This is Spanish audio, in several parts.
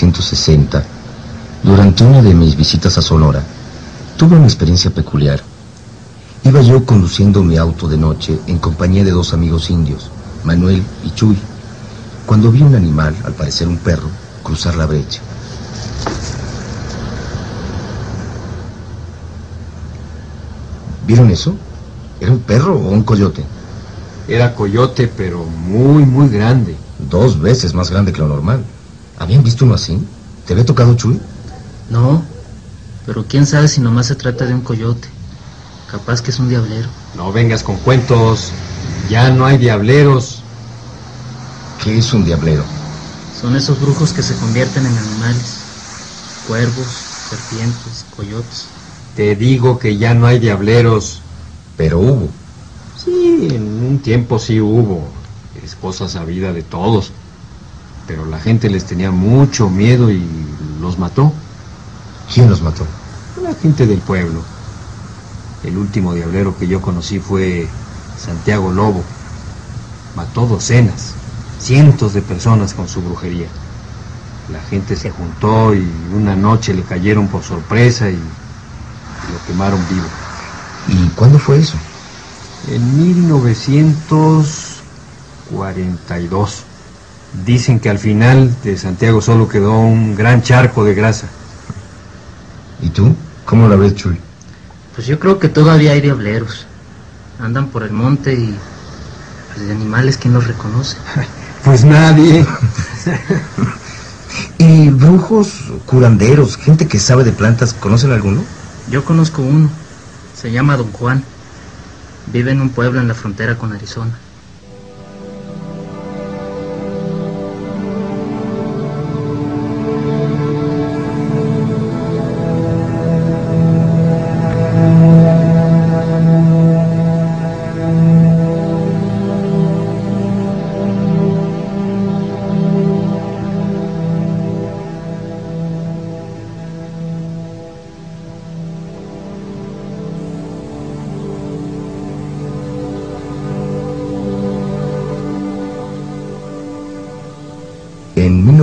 1960, durante una de mis visitas a Sonora, tuve una experiencia peculiar. Iba yo conduciendo mi auto de noche en compañía de dos amigos indios, Manuel y Chuy, cuando vi un animal, al parecer un perro, cruzar la brecha. ¿Vieron eso? ¿Era un perro o un coyote? Era coyote, pero muy, muy grande. Dos veces más grande que lo normal. ¿Habían visto uno así? ¿Te había tocado Chuy? No, pero quién sabe si nomás se trata de un coyote. Capaz que es un diablero. No vengas con cuentos. Ya no hay diableros. ¿Qué es un diablero? Son esos brujos que se convierten en animales. Cuervos, serpientes, coyotes. Te digo que ya no hay diableros. Pero hubo. Sí, en un tiempo sí hubo. Es cosa sabida de todos. Pero la gente les tenía mucho miedo y los mató. ¿Quién los mató? La gente del pueblo. El último diablero que yo conocí fue Santiago Lobo. Mató docenas, cientos de personas con su brujería. La gente se juntó y una noche le cayeron por sorpresa y lo quemaron vivo. ¿Y cuándo fue eso? En 1942. Dicen que al final de Santiago solo quedó un gran charco de grasa. ¿Y tú? ¿Cómo la ves, Chuy? Pues yo creo que todavía hay diableros. Andan por el monte y pues de animales quién los reconoce. Pues nadie. ¿Y brujos, curanderos, gente que sabe de plantas, conocen alguno? Yo conozco uno. Se llama Don Juan. Vive en un pueblo en la frontera con Arizona.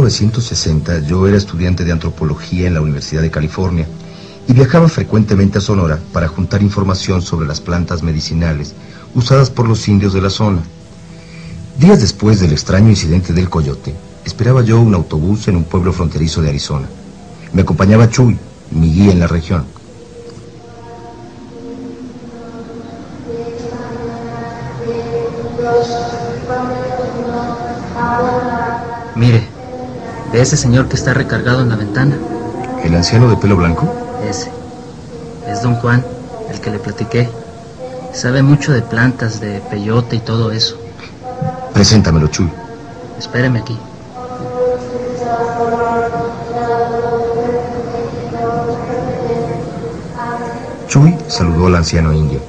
1960 yo era estudiante de antropología en la Universidad de California y viajaba frecuentemente a Sonora para juntar información sobre las plantas medicinales usadas por los indios de la zona. Días después del extraño incidente del coyote, esperaba yo un autobús en un pueblo fronterizo de Arizona. Me acompañaba Chuy, mi guía en la región. De ese señor que está recargado en la ventana. ¿El anciano de pelo blanco? Ese. Es don Juan, el que le platiqué. Sabe mucho de plantas, de peyote y todo eso. Preséntamelo, Chuy. Espéreme aquí. Chuy saludó al anciano indio.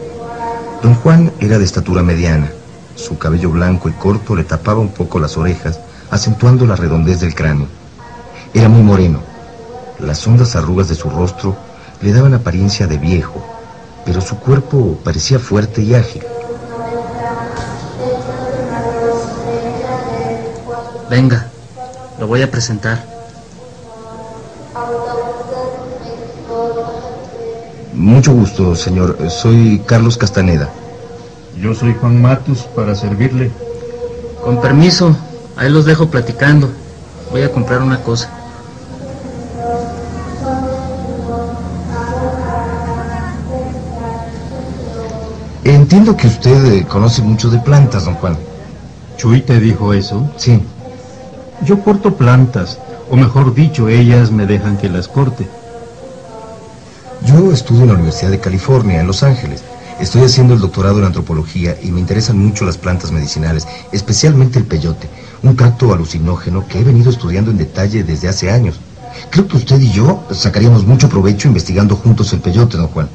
Don Juan era de estatura mediana. Su cabello blanco y corto le tapaba un poco las orejas, acentuando la redondez del cráneo. Era muy moreno. Las hondas arrugas de su rostro le daban apariencia de viejo, pero su cuerpo parecía fuerte y ágil. Venga, lo voy a presentar. Mucho gusto, señor. Soy Carlos Castaneda. Yo soy Juan Matus para servirle. Con permiso, ahí los dejo platicando. Voy a comprar una cosa. Entiendo que usted eh, conoce mucho de plantas, don Juan. ¿Chuy te dijo eso? Sí. Yo corto plantas, o mejor dicho, ellas me dejan que las corte. Yo estudio en la Universidad de California, en Los Ángeles. Estoy haciendo el doctorado en antropología y me interesan mucho las plantas medicinales, especialmente el peyote, un tracto alucinógeno que he venido estudiando en detalle desde hace años. Creo que usted y yo sacaríamos mucho provecho investigando juntos el peyote, don Juan.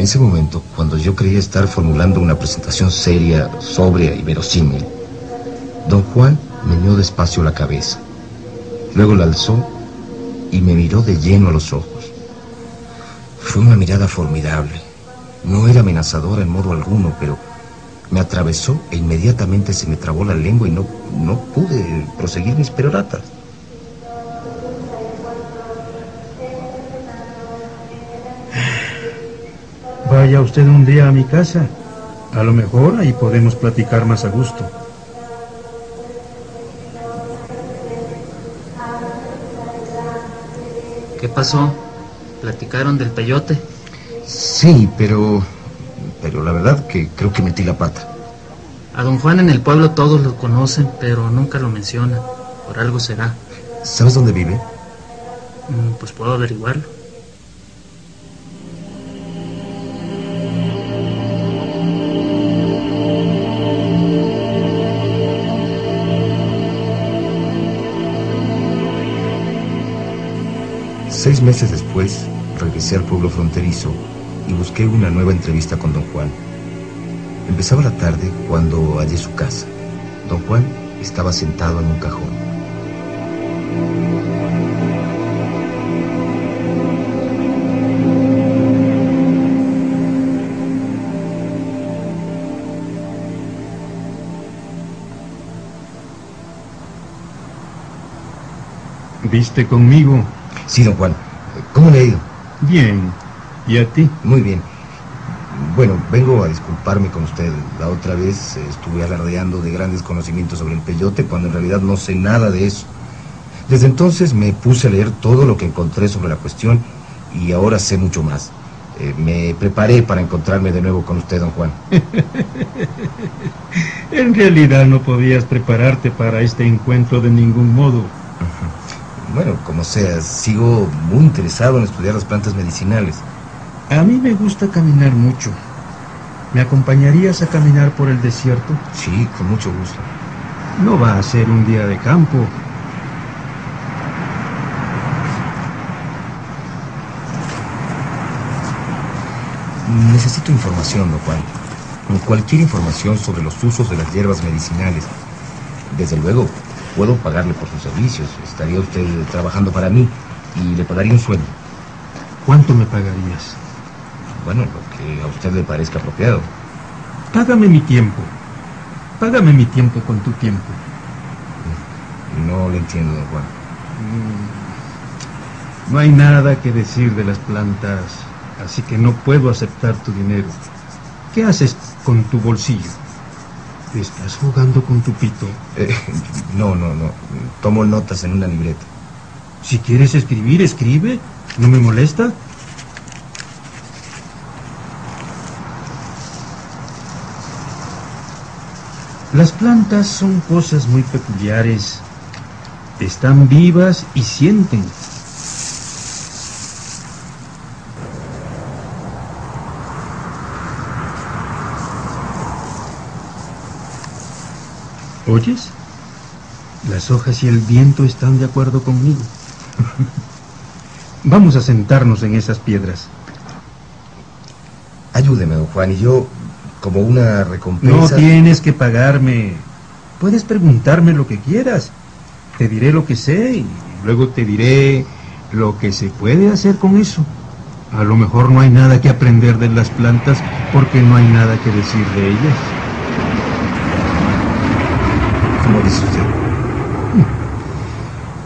En ese momento, cuando yo creía estar formulando una presentación seria, sobria y verosímil, don Juan meneó despacio la cabeza. Luego la alzó y me miró de lleno a los ojos. Fue una mirada formidable. No era amenazadora en modo alguno, pero me atravesó e inmediatamente se me trabó la lengua y no, no pude proseguir mis peroratas. Vaya usted un día a mi casa. A lo mejor ahí podemos platicar más a gusto. ¿Qué pasó? ¿Platicaron del peyote? Sí, pero... Pero la verdad que creo que metí la pata. A don Juan en el pueblo todos lo conocen, pero nunca lo mencionan. Por algo será. ¿Sabes dónde vive? Mm, Pues puedo averiguarlo. Seis meses después, regresé al pueblo fronterizo y busqué una nueva entrevista con don Juan. Empezaba la tarde cuando hallé su casa. Don Juan estaba sentado en un cajón. ¿Viste conmigo? Sí, don Juan. ¿Cómo le ha ido? Bien. ¿Y a ti? Muy bien. Bueno, vengo a disculparme con usted. La otra vez estuve alardeando de grandes conocimientos sobre el peyote cuando en realidad no sé nada de eso. Desde entonces me puse a leer todo lo que encontré sobre la cuestión y ahora sé mucho más. Eh, me preparé para encontrarme de nuevo con usted, don Juan. En realidad no podías prepararte para este encuentro de ningún modo. Como sea, sigo muy interesado en estudiar las plantas medicinales. A mí me gusta caminar mucho. ¿Me acompañarías a caminar por el desierto? Sí, con mucho gusto. No va a ser un día de campo. Necesito información, Juan. Cualquier información sobre los usos de las hierbas medicinales. Desde luego, puedo pagarle por sus servicios. Estaría usted trabajando para mí y le pagaría un sueldo. ¿Cuánto me pagarías? Bueno, lo que a usted le parezca apropiado. Págame mi tiempo. Págame mi tiempo con tu tiempo. No le entiendo, don Juan. No hay nada que decir de las plantas, así que no puedo aceptar tu dinero. ¿Qué haces con tu bolsillo? ¿Estás jugando con tu pito? Eh, no, no, no. Tomo notas en una libreta. Si quieres escribir, escribe. ¿No me molesta? Las plantas son cosas muy peculiares. Están vivas y sienten. ¿Oyes? Las hojas y el viento están de acuerdo conmigo. Vamos a sentarnos en esas piedras. Ayúdeme, don Juan, y yo, como una No recompensa... tienes que pagarme. Puedes preguntarme lo que quieras. Te diré lo que sé y luego te diré lo que se puede hacer con eso. A lo mejor no hay nada que aprender de las plantas porque no hay nada que decir de ellas. ¿Cómo dice usted?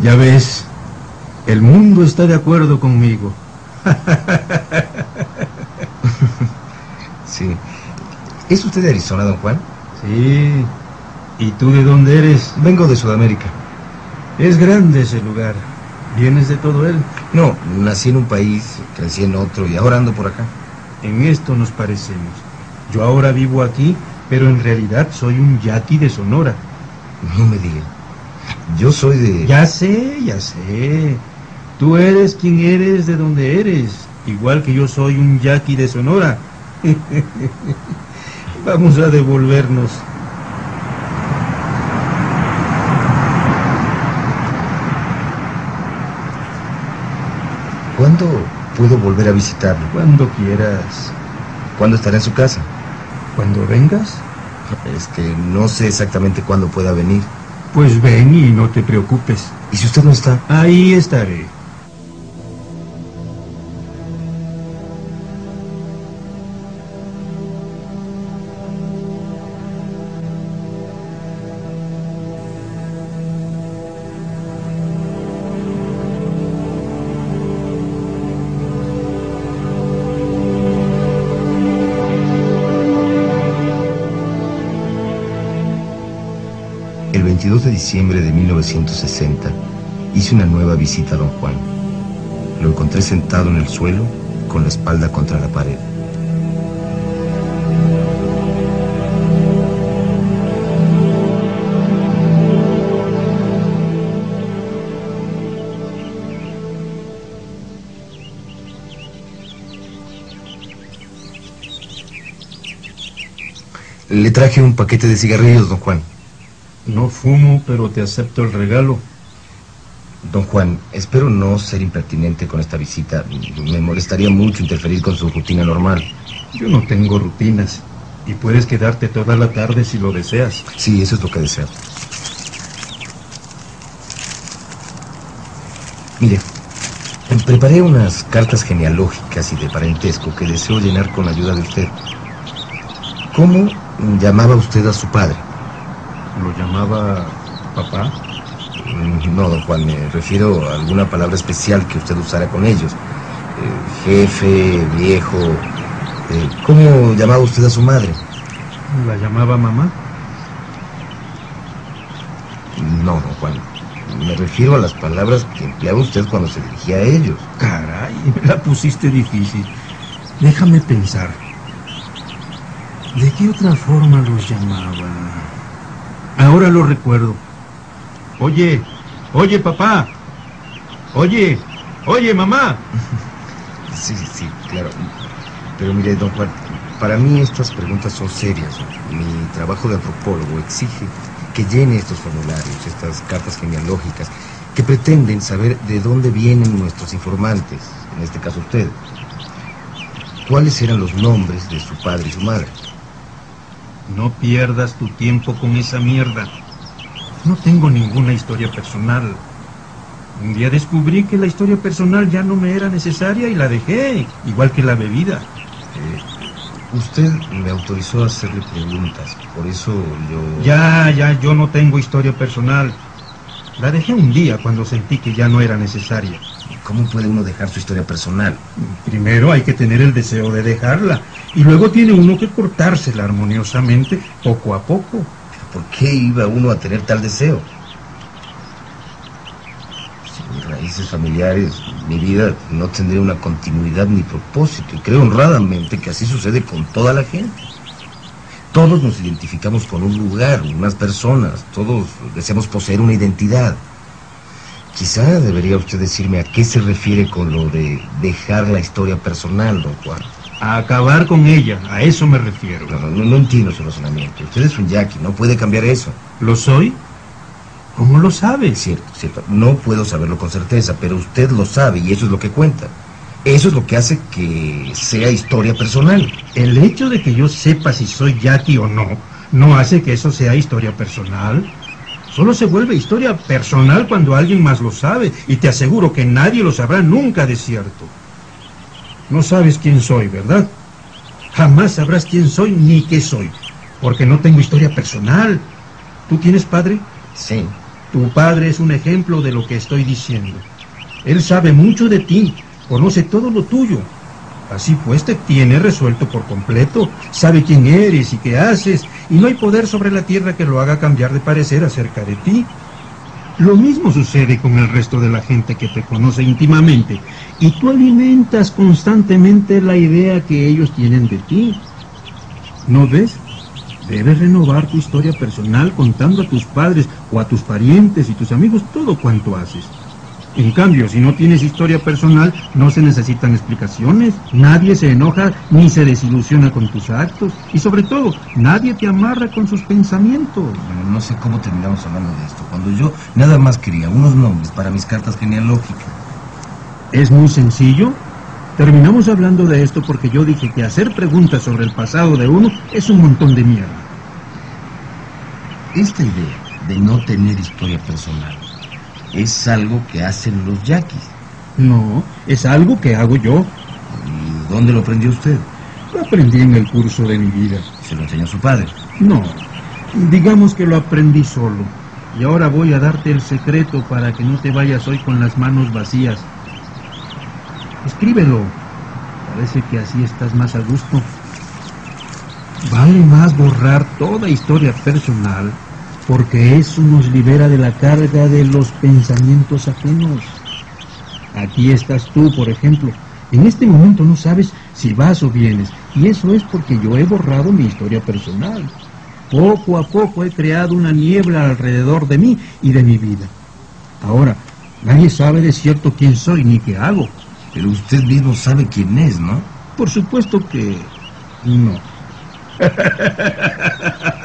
Ya ves, el mundo está de acuerdo conmigo. Sí. ¿Es usted de Arizona, don Juan? Sí. ¿Y tú de dónde eres? Vengo de Sudamérica. Es grande ese lugar. ¿Vienes de todo él? No, nací en un país, crecí en otro y ahora ando por acá. En esto nos parecemos. Yo ahora vivo aquí, pero en realidad soy un yaqui de Sonora. No me diga. Yo soy de... Ya sé, ya sé. Tú eres quien eres de donde eres, igual que yo soy un yaqui de Sonora. Vamos a devolvernos. ¿Cuándo puedo volver a visitarlo? Cuando quieras. ¿Cuándo estará en su casa? Cuando vengas, Es que no sé exactamente cuándo pueda venir. pues ven y no te preocupes. ¿Y si usted no está? Ahí estaré. Diciembre de 1960 hice una nueva visita a don Juan. Lo encontré sentado en el suelo con la espalda contra la pared. Le traje un paquete de cigarrillos, don Juan. No fumo, pero te acepto el regalo. Don Juan, espero no ser impertinente con esta visita. Me molestaría mucho interferir con su rutina normal. Yo no tengo rutinas. Y puedes quedarte toda la tarde si lo deseas. Sí, eso es lo que deseo. Mire, preparé unas cartas genealógicas y de parentesco que deseo llenar con la ayuda de usted. ¿Cómo llamaba usted a su padre? ¿Lo llamaba papá? Mm, No, don Juan, me refiero a alguna palabra especial que usted usara con ellos. Eh, jefe, viejo. Eh, ¿Cómo llamaba usted a su madre? ¿La llamaba mamá? No, don Juan. Me refiero a las palabras que empleaba usted cuando se dirigía a ellos. Caray, me la pusiste difícil. Déjame pensar. ¿De qué otra forma los llamaba? Ahora lo recuerdo. Oye, oye papá. Oye, oye mamá. Sí, sí, claro. Pero mire, don Juan, para mí estas preguntas son serias. Mi trabajo de antropólogo exige que llene estos formularios, estas cartas genealógicas, que pretenden saber de dónde vienen nuestros informantes, en este caso usted. ¿Cuáles eran los nombres de su padre y su madre? No pierdas tu tiempo con esa mierda. No tengo ninguna historia personal. Un día descubrí que la historia personal ya no me era necesaria y la dejé, igual que la bebida. Eh, usted me autorizó a hacerle preguntas, por eso yo... Ya, ya, yo no tengo historia personal. La dejé un día cuando sentí que ya no era necesaria. ¿Cómo puede uno dejar su historia personal? Primero hay que tener el deseo de dejarla y luego tiene uno que cortársela armoniosamente poco a poco. ¿Por qué iba uno a tener tal deseo? Sin mis raíces familiares, mi vida no tendría una continuidad ni propósito y creo honradamente que así sucede con toda la gente. Todos nos identificamos con un lugar, unas personas, todos deseamos poseer una identidad. Quizá debería usted decirme a qué se refiere con lo de dejar la historia personal, don Juan. A acabar con ella, a eso me refiero. No, no, no entiendo su razonamiento. Usted es un yaqui, no puede cambiar eso. ¿Lo soy? ¿Cómo lo Es sabes? cierto, cierto. No puedo saberlo con certeza, pero usted lo sabe y eso es lo que cuenta. Eso es lo que hace que sea historia personal. El hecho de que yo sepa si soy yaqui o no, no hace que eso sea historia personal. Solo se vuelve historia personal cuando alguien más lo sabe, y te aseguro que nadie lo sabrá nunca de cierto. No sabes quién soy, ¿verdad? Jamás sabrás quién soy ni qué soy, porque no tengo historia personal. ¿Tú tienes padre? Sí. Tu padre es un ejemplo de lo que estoy diciendo. Él sabe mucho de ti, conoce todo lo tuyo. Así pues te tiene resuelto por completo, sabe quién eres y qué haces, y no hay poder sobre la tierra que lo haga cambiar de parecer acerca de ti. Lo mismo sucede con el resto de la gente que te conoce íntimamente, y tú alimentas constantemente la idea que ellos tienen de ti. ¿No ves? Debes renovar tu historia personal contando a tus padres o a tus parientes y tus amigos todo cuanto haces. En cambio, si no tienes historia personal, no se necesitan explicaciones, nadie se enoja ni se desilusiona con tus actos, y sobre todo, nadie te amarra con sus pensamientos. Bueno, no sé cómo terminamos hablando de esto. Cuando yo nada más quería unos nombres para mis cartas genealógicas. Es muy sencillo. Terminamos hablando de esto porque yo dije que hacer preguntas sobre el pasado de uno es un montón de mierda. Esta idea de no tener historia personal es algo que hacen los yaquis. No, es algo que hago yo. ¿Y dónde lo aprendió usted? Lo aprendí en el curso de mi vida. Se lo enseñó su padre. No, digamos que lo aprendí solo. Y ahora voy a darte el secreto para que no te vayas hoy con las manos vacías. Escríbelo. Parece que así estás más a gusto. Vale más borrar toda historia personal, porque eso nos libera de la carga de los pensamientos ajenos. Aquí estás tú, por ejemplo. En este momento no sabes si vas o vienes, y eso es porque yo he borrado mi historia personal. Poco a poco he creado una niebla alrededor de mí y de mi vida. Ahora, nadie sabe de cierto quién soy ni qué hago. Pero usted mismo sabe quién es, ¿no? Por supuesto que no.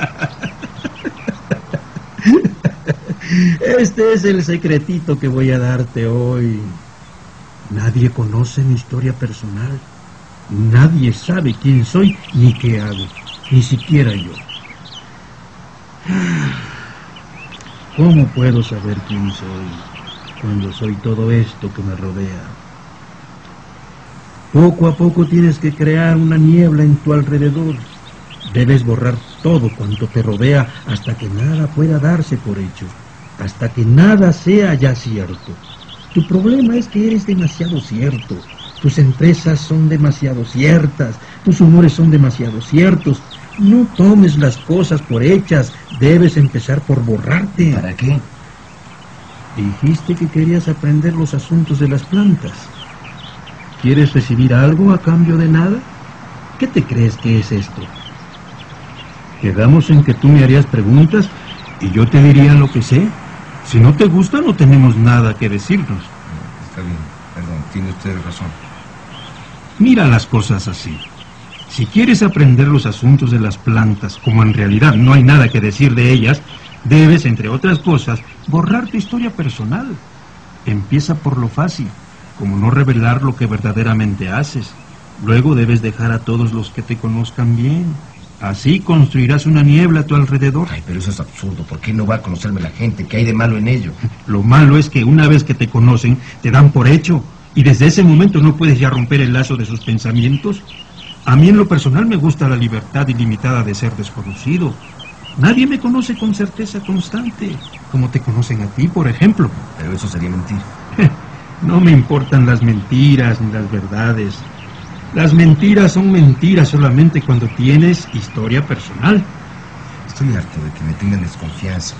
Este es el secretito que voy a darte hoy. Nadie conoce mi historia personal. Nadie sabe quién soy ni qué hago, ni siquiera yo. ¿Cómo puedo saber quién soy cuando soy todo esto que me rodea? Poco a poco tienes que crear una niebla en tu alrededor. Debes borrar todo cuanto te rodea hasta que nada pueda darse por hecho, hasta que nada sea ya cierto. Tu problema es que eres demasiado cierto. Tus empresas son demasiado ciertas, tus humores son demasiado ciertos. No tomes las cosas por hechas, debes empezar por borrarte. ¿Para qué? Dijiste que querías aprender los asuntos de las plantas. ¿Quieres recibir algo a cambio de nada? ¿Qué te crees que es esto? Quedamos en que tú me harías preguntas y yo te diría lo que sé. Si no te gusta, no tenemos nada que decirnos. Está bien, perdón, tiene usted razón. Mira las cosas así. Si quieres aprender los asuntos de las plantas, como en realidad no hay nada que decir de ellas, debes, entre otras cosas, borrar tu historia personal. Empieza por lo fácil, como no revelar lo que verdaderamente haces. Luego debes dejar a todos los que te conozcan bien. Así construirás una niebla a tu alrededor. Ay, pero eso es absurdo. ¿Por qué no va a conocerme la gente? ¿Qué hay de malo en ello? Lo malo es que una vez que te conocen, te dan por hecho. Y desde ese momento no puedes ya romper el lazo de sus pensamientos. A mí en lo personal me gusta la libertad ilimitada de ser desconocido. Nadie me conoce con certeza constante, como te conocen a ti, por ejemplo. Pero eso sería mentir. No me importan las mentiras ni las verdades. Las mentiras son mentiras solamente cuando tienes historia personal. Estoy harto de que me tengan desconfianza.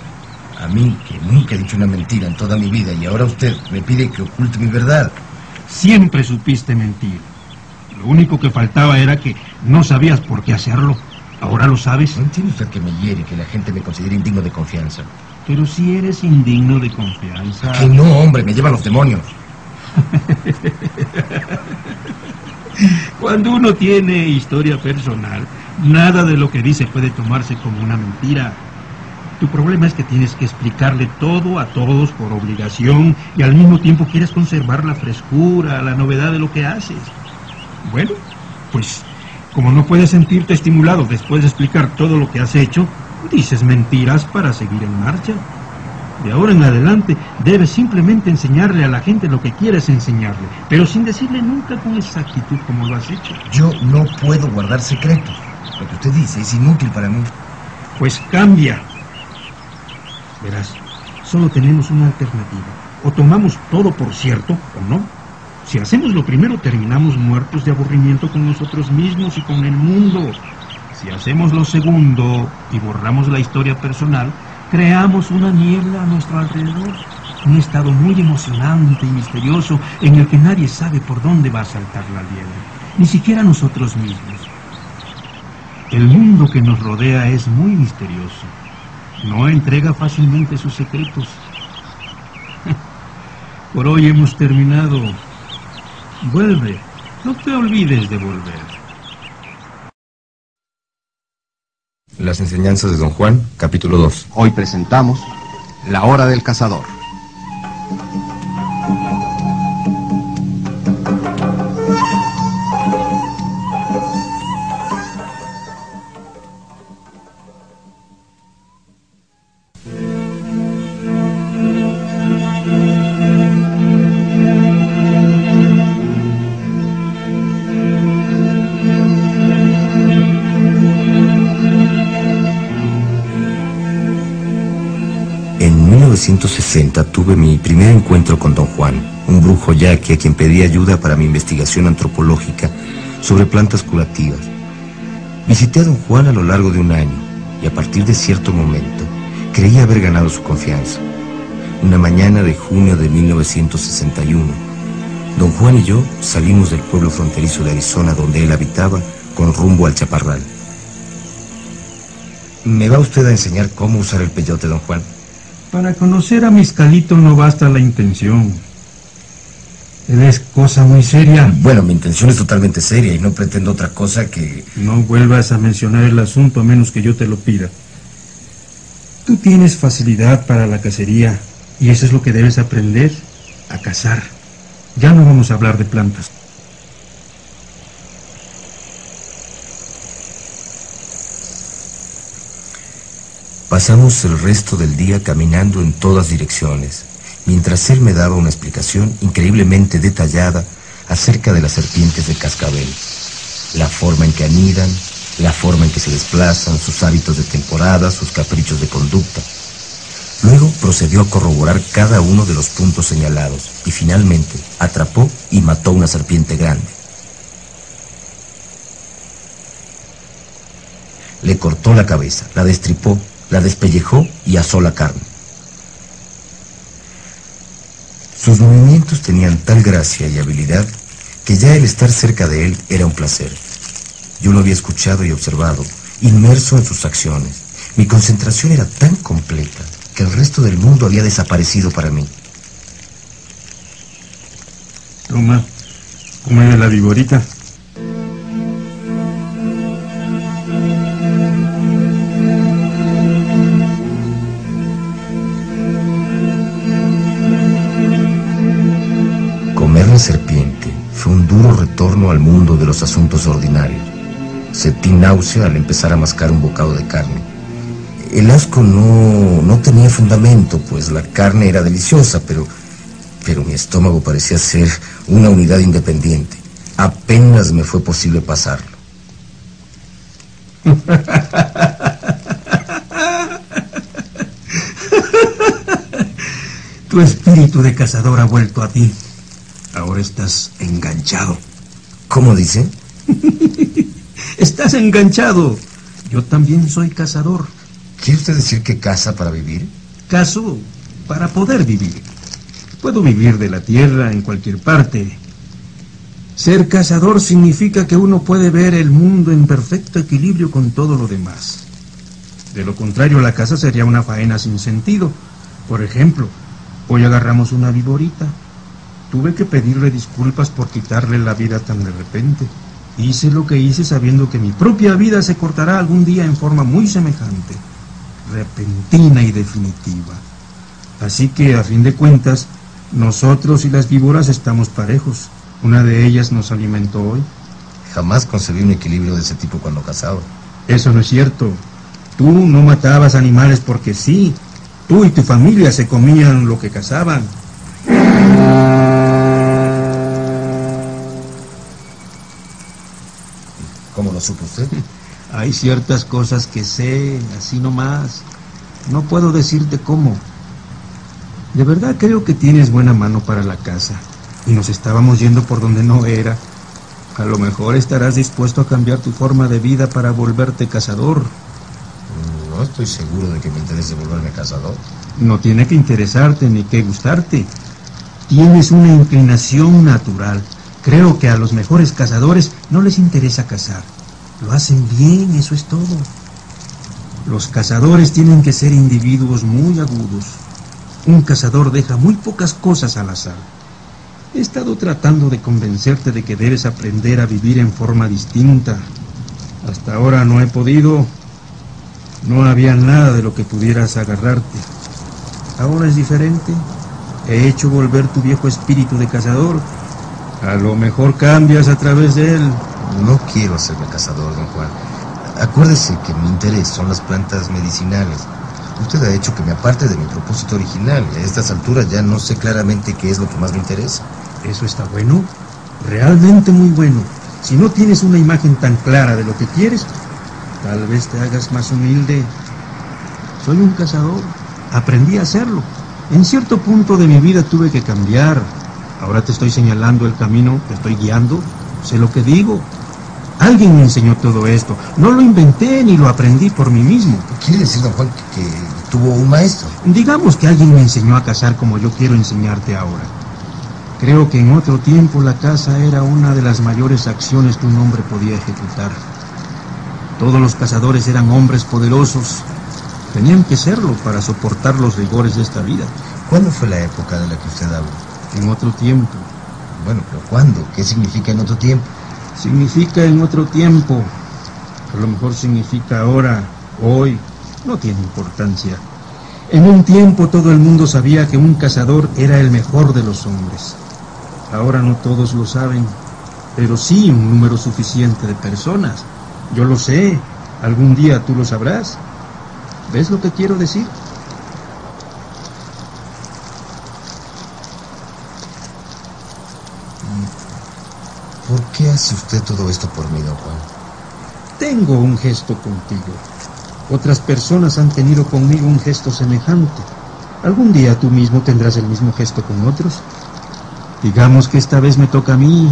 A mí, que nunca he dicho una mentira en toda mi vida, y ahora usted me pide que oculte mi verdad. Siempre supiste mentir. Lo único que faltaba era que no sabías por qué hacerlo. Ahora lo sabes. ¿No entiende usted que me hiere que la gente me considere indigno de confianza? Pero si eres indigno de confianza. Que no, hombre, me llevan los demonios. Cuando uno tiene historia personal, nada de lo que dice puede tomarse como una mentira. Tu problema es que tienes que explicarle todo a todos por obligación y al mismo tiempo quieres conservar la frescura, la novedad de lo que haces. Bueno, pues como no puedes sentirte estimulado después de explicar todo lo que has hecho, dices mentiras para seguir en marcha. De ahora en adelante debes simplemente enseñarle a la gente lo que quieres enseñarle, pero sin decirle nunca con exactitud como lo has hecho. Yo no puedo guardar secretos. Lo que usted dice es inútil para mí. Pues cambia. Verás, solo tenemos una alternativa. O tomamos todo por cierto o no. Si hacemos lo primero, terminamos muertos de aburrimiento con nosotros mismos y con el mundo. Si hacemos lo segundo y borramos la historia personal, creamos una niebla a nuestro alrededor. Un estado muy emocionante y misterioso en el que nadie sabe por dónde va a saltar la liebre. Ni siquiera nosotros mismos. El mundo que nos rodea es muy misterioso. No entrega fácilmente sus secretos. Por hoy hemos terminado. Vuelve. No te olvides de volver. Las enseñanzas de Don Juan, capítulo 2. Hoy presentamos La Hora del Cazador. 1960 tuve mi primer encuentro con Don Juan, un brujo yaqui a quien pedí ayuda para mi investigación antropológica sobre plantas curativas. Visité a Don Juan a lo largo de un año y a partir de cierto momento Creí haber ganado su confianza. Una mañana de junio de 1961, don Juan y yo salimos del pueblo fronterizo de Arizona donde él habitaba con rumbo al Chaparral. ¿Me va usted a enseñar cómo usar el peyote, don Juan? Para conocer a Miscalito no basta la intención. Él es cosa muy seria. Bueno, mi intención es totalmente seria y no pretendo otra cosa que... No vuelvas a mencionar el asunto a menos que yo te lo pida. Tú tienes facilidad para la cacería y eso es lo que debes aprender, a cazar. Ya no vamos a hablar de plantas. Pasamos el resto del día caminando en todas direcciones, mientras él me daba una explicación increíblemente detallada acerca de las serpientes de cascabel, la forma en que anidan, la forma en que se desplazan, sus hábitos de temporada, sus caprichos de conducta. Luego procedió a corroborar cada uno de los puntos señalados y finalmente atrapó y mató una serpiente grande. Le cortó la cabeza, la destripó la despellejó y asó la carne. Sus movimientos tenían tal gracia y habilidad que ya el estar cerca de él era un placer. Yo lo había escuchado y observado, inmerso en sus acciones. Mi concentración era tan completa que el resto del mundo había desaparecido para mí. Toma, come la viborita. Duro retorno al mundo de los asuntos ordinarios. Sentí náusea al empezar a mascar un bocado de carne. El asco no, no tenía fundamento, pues la carne era deliciosa, pero, pero mi estómago parecía ser una unidad independiente. Apenas me fue posible pasarlo. tu espíritu de cazador ha vuelto a ti. Ahora estás enganchado. ¿Cómo dice? estás enganchado. Yo también soy cazador. ¿Quiere usted decir que caza para vivir? Caso para poder vivir. Puedo vivir de la tierra en cualquier parte. Ser cazador significa que uno puede ver el mundo en perfecto equilibrio con todo lo demás. De lo contrario, la caza sería una faena sin sentido. Por ejemplo, hoy agarramos una viborita, Tuve que pedirle disculpas por quitarle la vida tan de repente. Hice lo que hice sabiendo que mi propia vida se cortará algún día en forma muy semejante, repentina y definitiva. Así que, a fin de cuentas, nosotros y las víboras estamos parejos. Una de ellas nos alimentó hoy. Jamás concebí un equilibrio de ese tipo cuando cazaba. Eso no es cierto. Tú no matabas animales porque sí. Tú y tu familia se comían lo que cazaban. ¿Cómo lo supo usted? Hay ciertas cosas que sé, así nomás. No puedo decirte cómo. De verdad creo que tienes buena mano para la casa. Y nos estábamos yendo por donde no era. A lo mejor estarás dispuesto a cambiar tu forma de vida para volverte cazador. No estoy seguro de que me interese volverme cazador. No tiene que interesarte ni que gustarte. Tienes una inclinación natural. Creo que a los mejores cazadores no les interesa cazar. Lo hacen bien, eso es todo. Los cazadores tienen que ser individuos muy agudos. Un cazador deja muy pocas cosas al azar. He estado tratando de convencerte de que debes aprender a vivir en forma distinta. Hasta ahora no he podido. No había nada de lo que pudieras agarrarte. Ahora es diferente. He hecho volver tu viejo espíritu de cazador a lo mejor cambias a través de él. No quiero hacerme cazador, don Juan. Acuérdese que mi interés son las plantas medicinales. Usted ha hecho que me aparte de mi propósito original y a estas alturas ya no sé claramente qué es lo que más me interesa. Eso está bueno, realmente muy bueno. Si no tienes una imagen tan clara de lo que quieres, tal vez te hagas más humilde. Soy un cazador, aprendí a hacerlo. En cierto punto de mi vida tuve que cambiar, Ahora te estoy señalando el camino, te estoy guiando, sé lo que digo. Alguien me enseñó todo esto. No lo inventé ni lo aprendí por mí mismo. ¿Quiere decir, don Juan, que, tuvo un maestro. Digamos que alguien me enseñó a cazar como yo quiero enseñarte ahora. Creo que en otro tiempo la caza era una de las mayores acciones que un hombre podía ejecutar. Todos los cazadores eran hombres poderosos. Tenían que serlo para soportar los rigores de esta vida. ¿Cuándo fue la época de la que usted habla? En otro tiempo. Bueno, pero ¿cuándo? ¿Qué significa en otro tiempo? Significa en otro tiempo. A lo mejor significa ahora, hoy. No tiene importancia. En un tiempo todo el mundo sabía que un cazador era el mejor de los hombres. Ahora no todos lo saben, pero sí un número suficiente de personas. Yo lo sé. Algún día tú lo sabrás. ¿Ves lo que quiero decir? ¿Por qué hace usted todo esto por mí, don Juan? Tengo un gesto contigo. Otras personas han tenido conmigo un gesto semejante. Algún día tú mismo tendrás el mismo gesto con otros. Digamos que esta vez me toca a mí.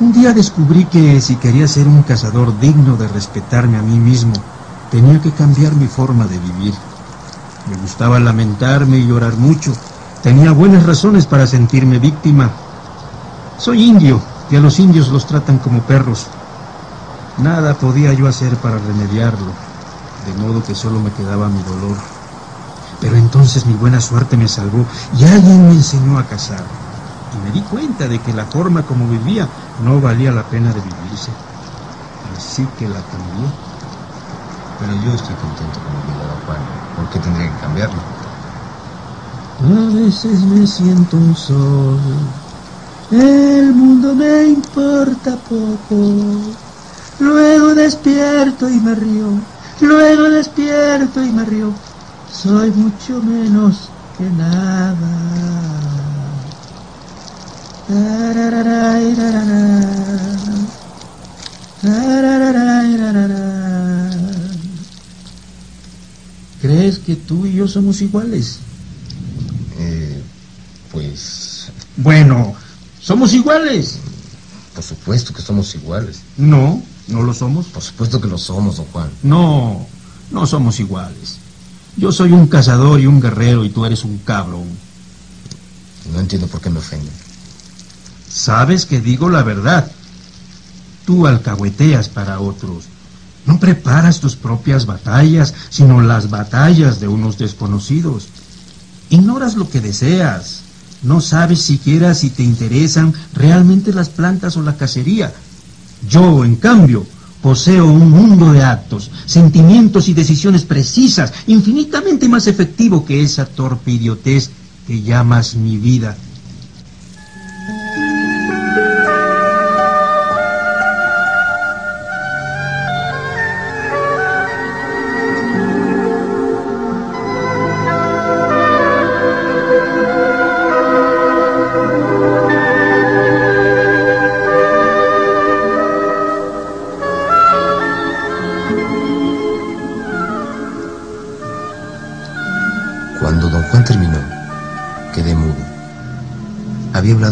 Un día descubrí que si quería ser un cazador digno de respetarme a mí mismo, tenía que cambiar mi forma de vivir. Me gustaba lamentarme y llorar mucho. Tenía buenas razones para sentirme víctima. Soy indio y a los indios los tratan como perros. Nada podía yo hacer para remediarlo, de modo que solo me quedaba mi dolor. Pero entonces mi buena suerte me salvó y alguien me enseñó a cazar. Y me di cuenta de que la forma como vivía no valía la pena de vivirse. Así que la cambié. Pero yo estoy contento con mi vida, Juan. ¿Por qué tendría que cambiarlo? A veces me siento un sol. El mundo me importa poco. Luego despierto y me río. Luego despierto y me río. Soy mucho menos que nada. ¿Crees que tú y yo somos iguales? Eh, pues, Bueno, somos iguales. por supuesto que somos iguales. No, no lo somos. Por supuesto que lo somos, don Juan. No, no somos iguales. Yo soy un cazador y un guerrero y tú eres un cabrón. No entiendo por qué me ofenden. Sabes que digo la verdad. Tú alcahueteas para otros. No preparas tus propias batallas, sino las batallas de unos desconocidos. Ignoras lo que deseas. No sabes siquiera si te interesan realmente las plantas o la cacería. Yo, en cambio, poseo un mundo de actos, sentimientos y decisiones precisas, infinitamente más efectivo que esa torpe idiotez que llamas mi vida.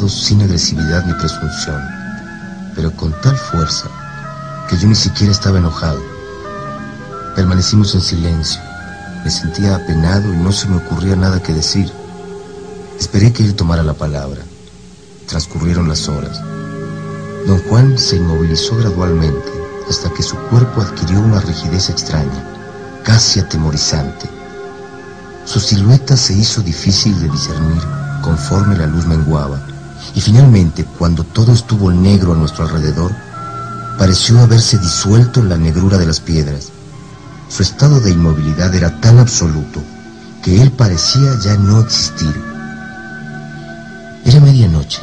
Sin agresividad ni presunción, pero con tal fuerza que yo ni siquiera estaba enojado. Permanecimos en silencio. Me sentía apenado y no se me ocurría nada que decir. Esperé que él tomara la palabra. Transcurrieron las horas. Don Juan se inmovilizó gradualmente hasta que su cuerpo adquirió una rigidez extraña, casi atemorizante. Su silueta se hizo difícil de discernir conforme la luz menguaba, y finalmente, cuando todo estuvo negro a nuestro alrededor, pareció haberse disuelto la negrura de las piedras. Su estado de inmovilidad era tan absoluto que él parecía ya no existir. Era medianoche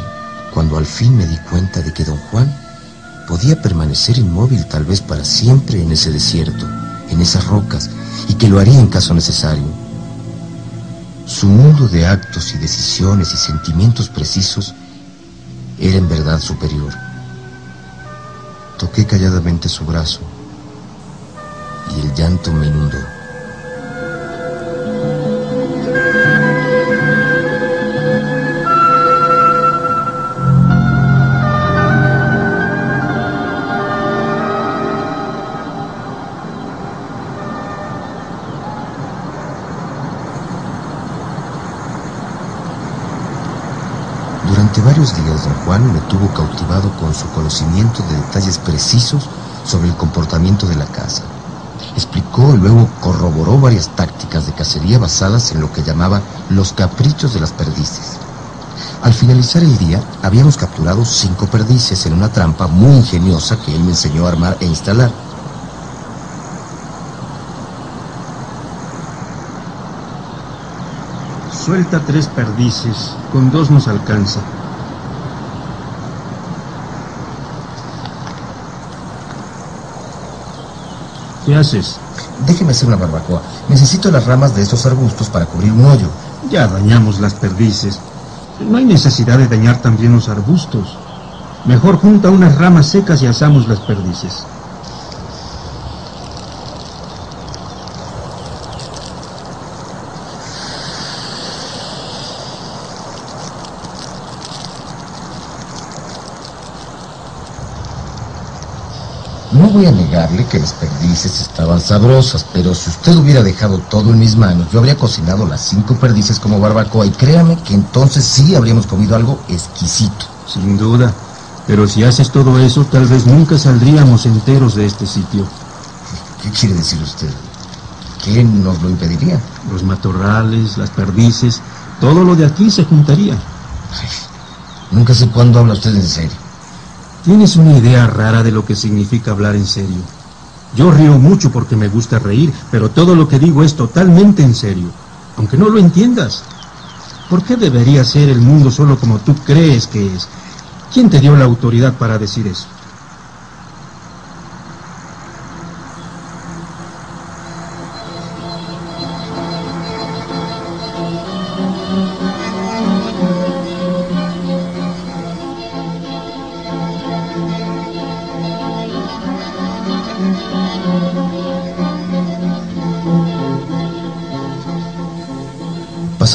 cuando al fin me di cuenta de que don Juan podía permanecer inmóvil tal vez para siempre en ese desierto, en esas rocas, y que lo haría en caso necesario. Su mundo de actos y decisiones y sentimientos precisos era en verdad superior. Toqué calladamente su brazo y el llanto me inundó. Varios días, don Juan me tuvo cautivado con su conocimiento de detalles precisos sobre el comportamiento de la casa. Explicó y luego corroboró varias tácticas de cacería basadas en lo que llamaba los caprichos de las perdices. Al finalizar el día, habíamos capturado cinco perdices en una trampa muy ingeniosa que él me enseñó a armar e instalar. Suelta tres perdices, con dos nos alcanza. ¿Qué haces? Déjeme hacer una barbacoa. Necesito las ramas de esos arbustos para cubrir un hoyo. Ya dañamos las perdices. No hay necesidad de dañar también los arbustos. Mejor junta unas ramas secas y asamos las perdices. Negarle que las perdices estaban sabrosas, pero si usted hubiera dejado todo en mis manos, yo habría cocinado las cinco perdices como barbacoa y créame que entonces sí habríamos comido algo exquisito. Sin duda. Pero si haces todo eso, tal vez nunca saldríamos enteros de este sitio. ¿Qué quiere decir usted? ¿Qué nos lo impediría? Los matorrales, las perdices, todo lo de aquí se juntaría. Ay, nunca sé cuándo habla usted en serio. Tienes una idea rara de lo que significa hablar en serio. Yo río mucho porque me gusta reír, pero todo lo que digo es totalmente en serio, aunque no lo entiendas. ¿Por qué debería ser el mundo solo como tú crees que es? ¿Quién te dio la autoridad para decir eso?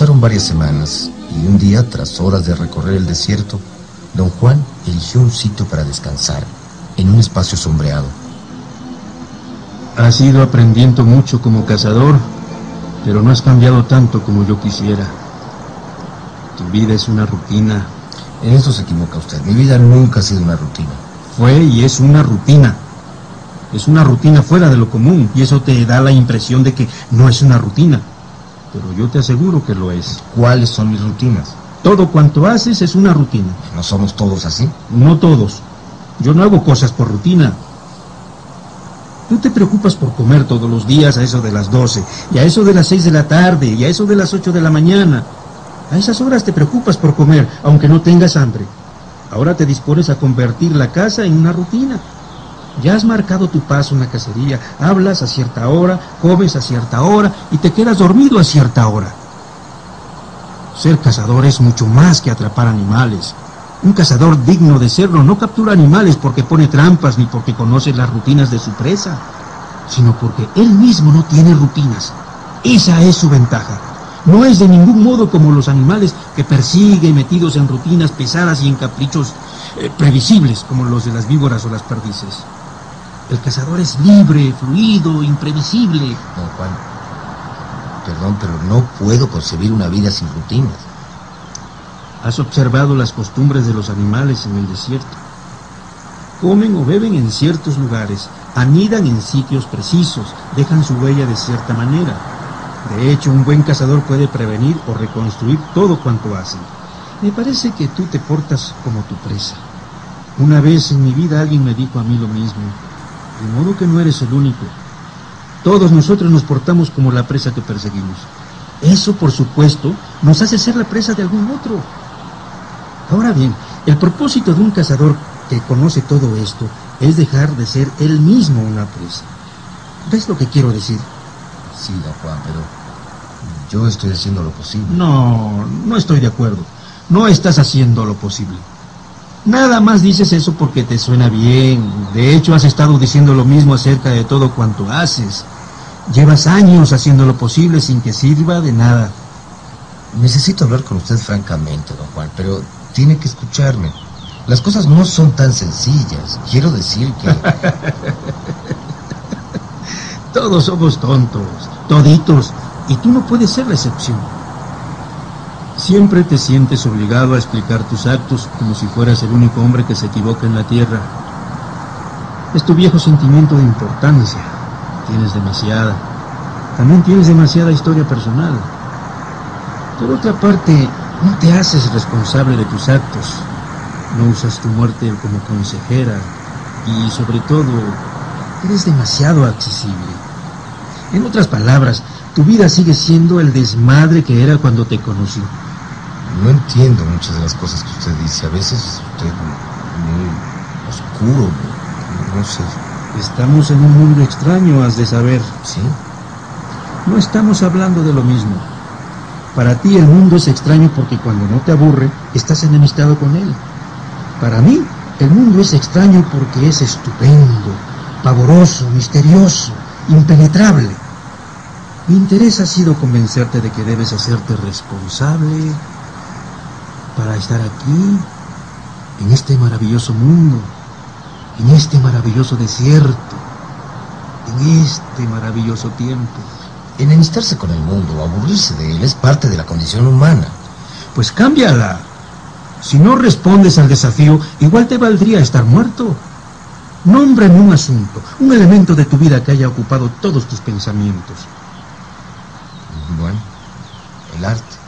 Pasaron varias semanas y un día, tras horas de recorrer el desierto, don Juan eligió un sitio para descansar, en un espacio sombreado. Has ido aprendiendo mucho como cazador, pero no has cambiado tanto como yo quisiera. Tu vida es una rutina. En eso se equivoca usted. Mi vida nunca ha sido una rutina. Fue y es una rutina. Es una rutina fuera de lo común y eso te da la impresión de que no es una rutina. Pero yo te aseguro que lo es. ¿Cuáles son mis rutinas? Todo cuanto haces es una rutina. ¿No somos todos así? No todos. Yo no hago cosas por rutina. Tú te preocupas por comer todos los días a eso de las 12, y a eso de las 6 de la tarde, y a eso de las 8 de la mañana. A esas horas te preocupas por comer, aunque no tengas hambre. Ahora te dispones a convertir la casa en una rutina. Ya has marcado tu paso en la cacería, hablas a cierta hora, comes a cierta hora y te quedas dormido a cierta hora. Ser cazador es mucho más que atrapar animales. Un cazador digno de serlo no captura animales porque pone trampas ni porque conoce las rutinas de su presa, sino porque él mismo no tiene rutinas. Esa es su ventaja. No es de ningún modo como los animales que persigue metidos en rutinas pesadas y en caprichos eh, previsibles como los de las víboras o las perdices. El cazador es libre, fluido, imprevisible. Don Juan, perdón, pero no puedo concebir una vida sin rutinas. Has observado las costumbres de los animales en el desierto. Comen o beben en ciertos lugares, anidan en sitios precisos, dejan su huella de cierta manera. De hecho, un buen cazador puede prevenir o reconstruir todo cuanto hace. Me parece que tú te portas como tu presa. Una vez en mi vida alguien me dijo a mí lo mismo. De modo que no eres el único. Todos nosotros nos portamos como la presa que perseguimos. Eso, por supuesto, nos hace ser la presa de algún otro. Ahora bien, el propósito de un cazador que conoce todo esto es dejar de ser él mismo una presa. ¿Ves lo que quiero decir? Sí, don Juan, pero yo estoy haciendo lo posible. No, no estoy de acuerdo. No estás haciendo lo posible. Nada más dices eso porque te suena bien. De hecho, has estado diciendo lo mismo acerca de todo cuanto haces. Llevas años haciendo lo posible sin que sirva de nada. Necesito hablar con usted francamente, don Juan, pero tiene que escucharme. Las cosas no son tan sencillas. Quiero decir que... Todos somos tontos, toditos, y tú no puedes ser la excepción. Siempre te sientes obligado a explicar tus actos como si fueras el único hombre que se equivoca en la tierra. Es tu viejo sentimiento de importancia. Tienes demasiada. También tienes demasiada historia personal. Por otra parte, no te haces responsable de tus actos. No usas tu muerte como consejera. Y sobre todo, eres demasiado accesible. En otras palabras, tu vida sigue siendo el desmadre que era cuando te conocí. No entiendo muchas de las cosas que usted dice. A veces usted muy oscuro, no sé. Estamos en un mundo extraño, has de saber. ¿Sí? No estamos hablando de lo mismo. Para ti el mundo es extraño porque cuando no te aburre, estás enemistado con él. Para mí, el mundo es extraño porque es estupendo, pavoroso, misterioso, impenetrable. Mi interés ha sido convencerte de que debes hacerte responsable para estar aquí, en este maravilloso mundo, en este maravilloso desierto, en este maravilloso tiempo. Enemistarse con el mundo o aburrirse de él es parte de la condición humana. Pues cámbiala. Si no respondes al desafío, igual te valdría estar muerto. Nómbrame un asunto, un elemento de tu vida que haya ocupado todos tus pensamientos. Bueno, el arte.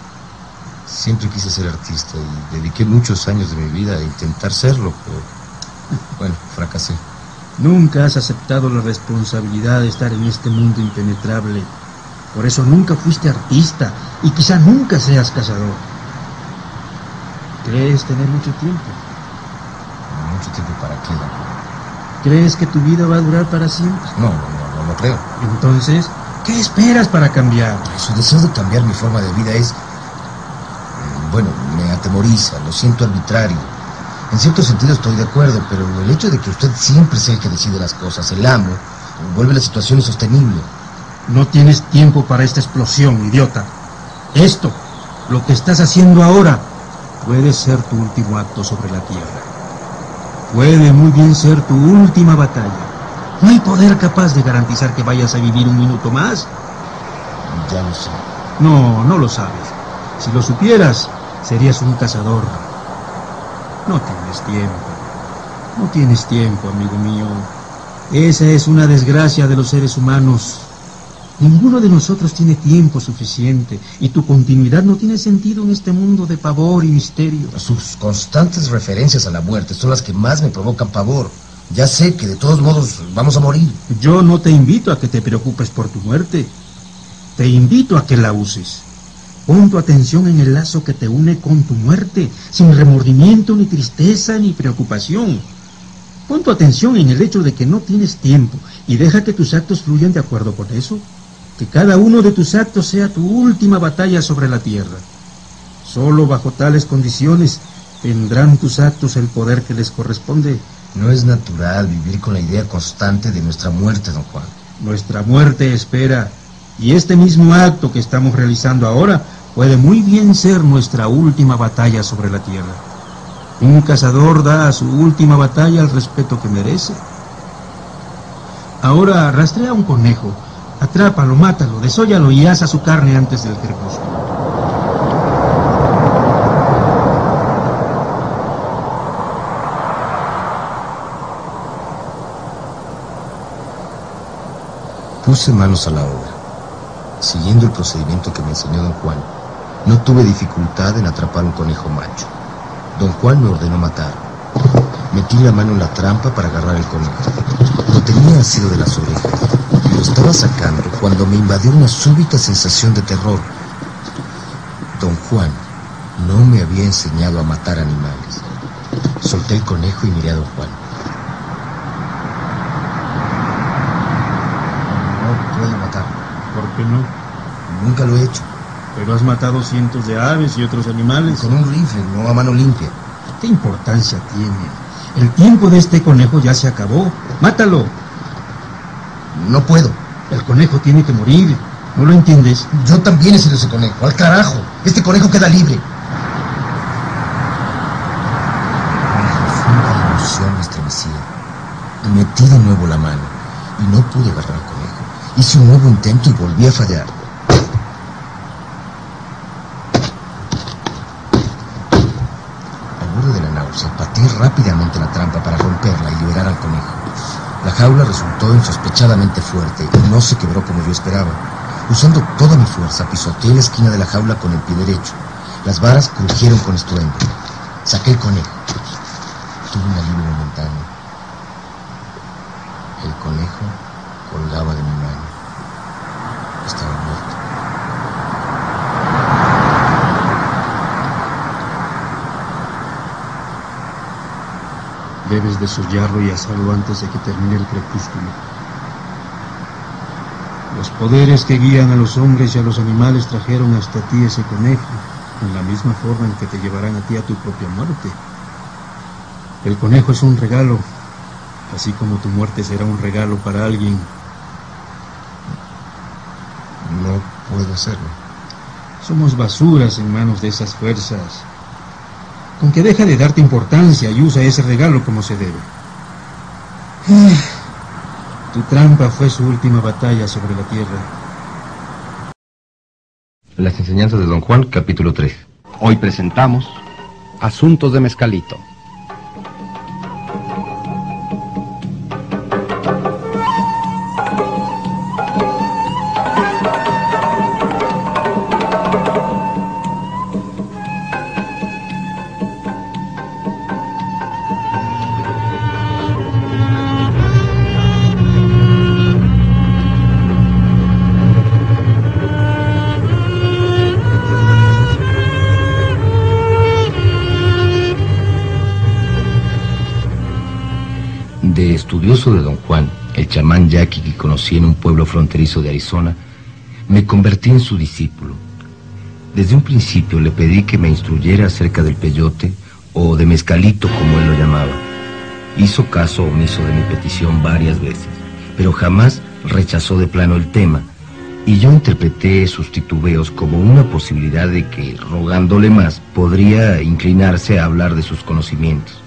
Siempre quise ser artista y dediqué muchos años de mi vida a intentar serlo, pero bueno, fracasé. Nunca has aceptado la responsabilidad de estar en este mundo impenetrable. Por eso nunca fuiste artista y quizá nunca seas cazador. ¿Crees tener mucho tiempo? ¿Mucho tiempo para qué? ¿Crees que tu vida va a durar para siempre? No, no, no, no lo creo. Entonces, ¿qué esperas para cambiar? Su deseo de cambiar mi forma de vida es... Bueno, me atemoriza, lo siento arbitrario. En cierto sentido estoy de acuerdo, pero el hecho de que usted siempre sea el que decide las cosas, el amo, vuelve la situación insostenible. No tienes tiempo para esta explosión, idiota. Esto, lo que estás haciendo ahora, puede ser tu último acto sobre la tierra. Puede muy bien ser tu última batalla. No hay poder capaz de garantizar que vayas a vivir un minuto más. Ya lo sé. No, no lo sabes. Si lo supieras, serías un cazador. No tienes tiempo. No tienes tiempo, amigo mío. Esa es una desgracia de los seres humanos. Ninguno de nosotros tiene tiempo suficiente y tu continuidad no tiene sentido en este mundo de pavor y misterio. Sus constantes referencias a la muerte son las que más me provocan pavor. Ya sé que de todos modos vamos a morir. Yo no te invito a que te preocupes por tu muerte. Te invito a que la uses. Pon tu atención en el lazo que te une con tu muerte, sin remordimiento, ni tristeza, ni preocupación. Pon tu atención en el hecho de que no tienes tiempo y deja que tus actos fluyan de acuerdo con eso. Que cada uno de tus actos sea tu última batalla sobre la tierra. Solo bajo tales condiciones tendrán tus actos el poder que les corresponde. No es natural vivir con la idea constante de nuestra muerte, don Juan. Nuestra muerte espera, y este mismo acto que estamos realizando ahora puede muy bien ser nuestra última batalla sobre la tierra. Un cazador da a su última batalla el respeto que merece. Ahora rastrea un conejo, atrápalo, mátalo, desóllalo y asa su carne antes del crepúsculo. Puse manos a la obra. Siguiendo el procedimiento que me enseñó don Juan, no tuve dificultad en atrapar un conejo macho. Don Juan me ordenó matar. Metí la mano en la trampa para agarrar el conejo. Lo tenía asido de las orejas y lo estaba sacando cuando me invadió una súbita sensación de terror. Don Juan no me había enseñado a matar animales. Solté el conejo y miré a don Juan. No puedo matar. ¿Por qué no? Nunca lo he hecho. Pero has matado cientos de aves y otros animales. Con un rifle, no a mano limpia. ¿Qué importancia tiene? El tiempo de este conejo ya se acabó. Mátalo. No puedo. El conejo tiene que morir. ¿No lo entiendes? Yo también he sido ese conejo. Al carajo. Este conejo queda libre. Una profunda emoción me estremecía. Y metí de nuevo la mano. Y no pude agarrar. Hice un nuevo intento y volví a fallar. Al borde de la náusea, pateé rápidamente la trampa para romperla y liberar al conejo. La jaula resultó insospechadamente fuerte y no se quebró como yo esperaba. Usando toda mi fuerza, pisoteé la esquina de la jaula con el pie derecho. Las varas crujieron con estruendo. Saqué el conejo. Tuve un alivio momentáneo. Debes desollarlo y asarlo antes de que termine el crepúsculo. Los poderes que guían a los hombres y a los animales trajeron hasta ti ese conejo, en la misma forma en que te llevarán a ti a tu propia muerte. El conejo es un regalo, así como tu muerte será un regalo para alguien. No puedo hacerlo. Somos basuras en manos de esas fuerzas. Con que deja de darte importancia y usa ese regalo como se debe. Tu trampa fue su última batalla sobre la tierra. Las enseñanzas de Don Juan, capítulo 3. Hoy presentamos Asuntos de Mezcalito. Conocí en un pueblo fronterizo de Arizona, me convertí en su discípulo. Desde un principio le pedí que me instruyera acerca del peyote o de mezcalito como él lo llamaba. Hizo caso omiso de mi petición varias veces, pero jamás rechazó de plano el tema, y yo interpreté sus titubeos como una posibilidad de que, rogándole más, podría inclinarse a hablar de sus conocimientos.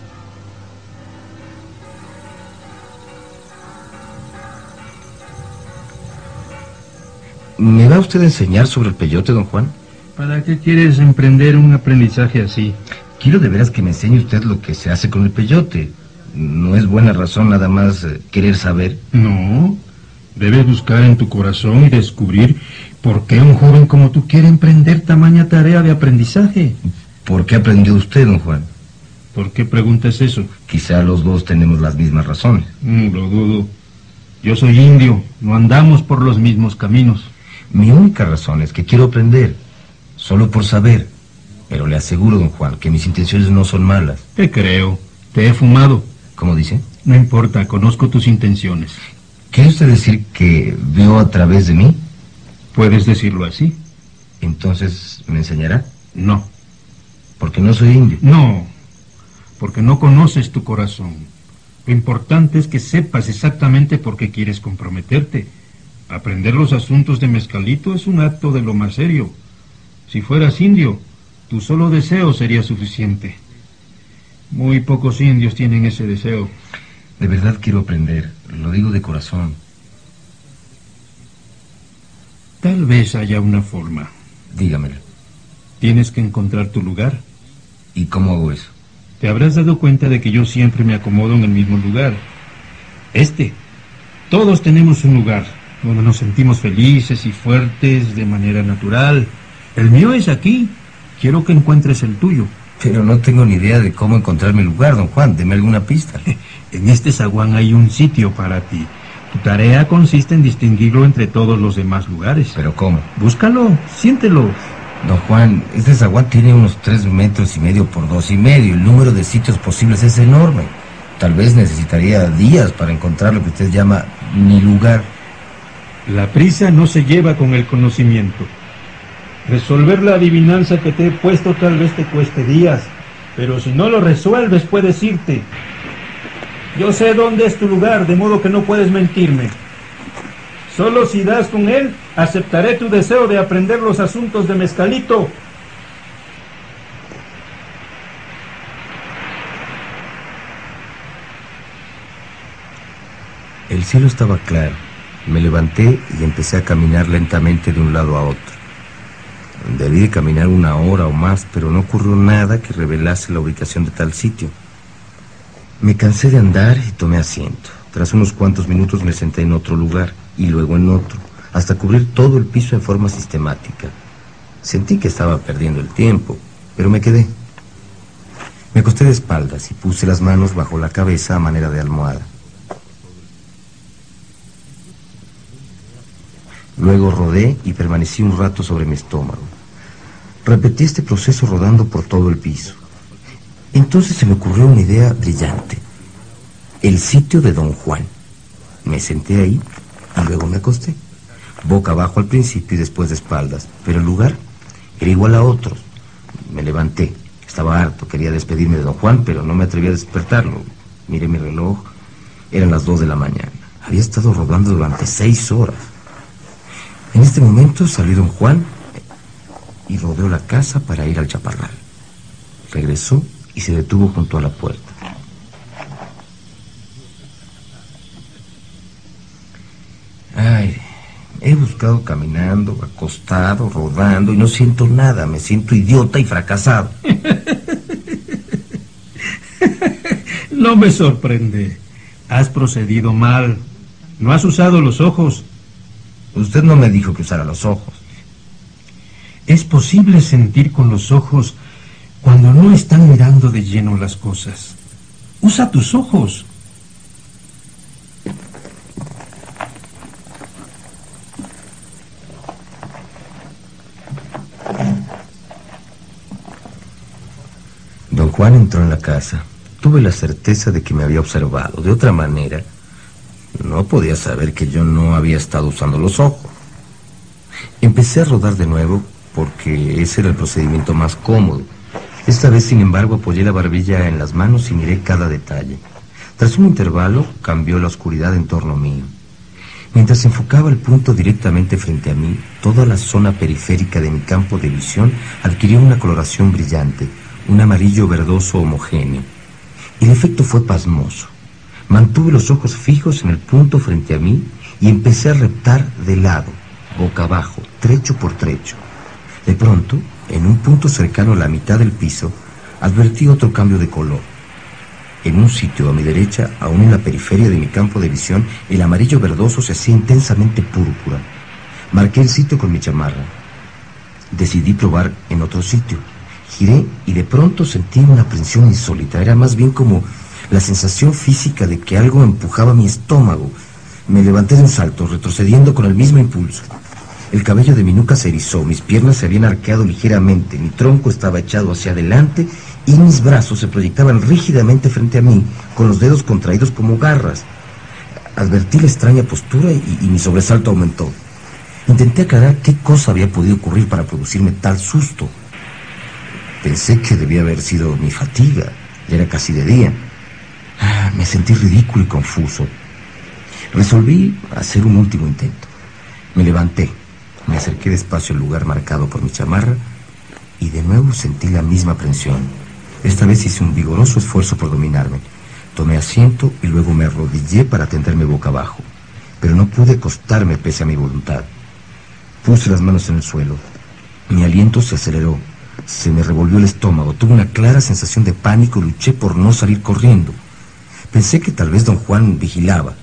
¿Me va usted a enseñar sobre el peyote, don Juan? ¿Para qué quieres emprender un aprendizaje así? Quiero de veras que me enseñe usted lo que se hace con el peyote. No es buena razón nada más eh, querer saber. No. Debes buscar en tu corazón y descubrir por qué un joven como tú quiere emprender tamaña tarea de aprendizaje. ¿Por qué aprendió usted, don Juan? ¿Por qué preguntas eso? Quizá los dos tenemos las mismas razones. Mm, lo dudo. Yo soy indio, no andamos por los mismos caminos. Mi única razón es que quiero aprender, solo por saber. Pero le aseguro, don Juan, que mis intenciones no son malas. Te creo. Te he fumado. ¿Cómo dice? No importa, conozco tus intenciones. ¿Quiere usted decir que veo a través de mí? Puedes decirlo así. Entonces, ¿me enseñará? No. Porque no soy indio. No. Porque no conoces tu corazón. Lo importante es que sepas exactamente por qué quieres comprometerte. Aprender los asuntos de mezcalito es un acto de lo más serio. Si fueras indio, tu solo deseo sería suficiente. Muy pocos indios tienen ese deseo. De verdad quiero aprender, lo digo de corazón. Tal vez haya una forma. Dígamelo. Tienes que encontrar tu lugar. ¿Y cómo hago eso? Te habrás dado cuenta de que yo siempre me acomodo en el mismo lugar. Este. Todos tenemos un lugar donde nos sentimos felices y fuertes de manera natural. El mío es aquí. Quiero que encuentres el tuyo. Pero no tengo ni idea de cómo encontrar mi lugar, don Juan. Deme alguna pista. En este zaguán hay un sitio para ti. Tu tarea consiste en distinguirlo entre todos los demás lugares. ¿Pero cómo? Búscalo, siéntelo. Don Juan, este zaguán tiene unos tres metros y medio por dos y medio. El número de sitios posibles es enorme. Tal vez necesitaría días para encontrar lo que usted llama mi lugar. La prisa no se lleva con el conocimiento. Resolver la adivinanza que te he puesto tal vez te cueste días, pero si no lo resuelves puedes irte. Yo sé dónde es tu lugar, de modo que no puedes mentirme. Solo si das con él, aceptaré tu deseo de aprender los asuntos de Mezcalito. El cielo estaba claro. Me levanté y empecé a caminar lentamente de un lado a otro. Debí de caminar una hora o más, pero no ocurrió nada que revelase la ubicación de tal sitio. Me cansé de andar y tomé asiento. Tras unos cuantos minutos me senté en otro lugar y luego en otro, hasta cubrir todo el piso en forma sistemática. Sentí que estaba perdiendo el tiempo, pero me quedé. Me acosté de espaldas y puse las manos bajo la cabeza a manera de almohada. Luego rodé y permanecí un rato sobre mi estómago. Repetí este proceso rodando por todo el piso. Entonces se me ocurrió una idea brillante. El sitio de Don Juan. Me senté ahí y luego me acosté. Boca abajo al principio y después de espaldas. Pero el lugar era igual a otros. Me levanté. Estaba harto. Quería despedirme de Don Juan, pero no me atreví a despertarlo. Miré mi reloj. Eran las dos de la mañana. Había estado rodando durante seis horas. En este momento salió don Juan y rodeó la casa para ir al chaparral. Regresó y se detuvo junto a la puerta. Ay, he buscado caminando, acostado, rodando y no siento nada. Me siento idiota y fracasado. no me sorprende. Has procedido mal. No has usado los ojos. Usted no me dijo que usara los ojos. Es posible sentir con los ojos cuando no están mirando de lleno las cosas. Usa tus ojos. Don Juan entró en la casa. Tuve la certeza de que me había observado. De otra manera, no podía saber que yo no había estado usando los ojos. Empecé a rodar de nuevo porque ese era el procedimiento más cómodo. Esta vez, sin embargo, apoyé la barbilla en las manos y miré cada detalle. Tras un intervalo, cambió la oscuridad en torno mío. Mientras enfocaba el punto directamente frente a mí, toda la zona periférica de mi campo de visión adquirió una coloración brillante, un amarillo verdoso homogéneo. El efecto fue pasmoso. Mantuve los ojos fijos en el punto frente a mí y empecé a reptar de lado, boca abajo, trecho por trecho. De pronto, en un punto cercano a la mitad del piso, advertí otro cambio de color. En un sitio a mi derecha, aún en la periferia de mi campo de visión, el amarillo verdoso se hacía intensamente púrpura. Marqué el sitio con mi chamarra. Decidí probar en otro sitio. Giré y de pronto sentí una aprensión insólita. Era más bien como la sensación física de que algo empujaba mi estómago. Me levanté de un salto, retrocediendo con el mismo impulso. El cabello de mi nuca se erizó, mis piernas se habían arqueado ligeramente, mi tronco estaba echado hacia adelante y mis brazos se proyectaban rígidamente frente a mí, con los dedos contraídos como garras. Advertí la extraña postura y, y mi sobresalto aumentó. Intenté aclarar qué cosa había podido ocurrir para producirme tal susto. Pensé que debía haber sido mi fatiga. Ya era casi de día. Me sentí ridículo y confuso. Resolví hacer un último intento. Me levanté, me acerqué despacio al lugar marcado por mi chamarra y de nuevo sentí la misma aprensión. Esta vez hice un vigoroso esfuerzo por dominarme. Tomé asiento y luego me arrodillé para tenderme boca abajo, pero no pude acostarme pese a mi voluntad. Puse las manos en el suelo. Mi aliento se aceleró. Se me revolvió el estómago. Tuve una clara sensación de pánico y luché por no salir corriendo. Pensé que tal vez don Juan vigilaba.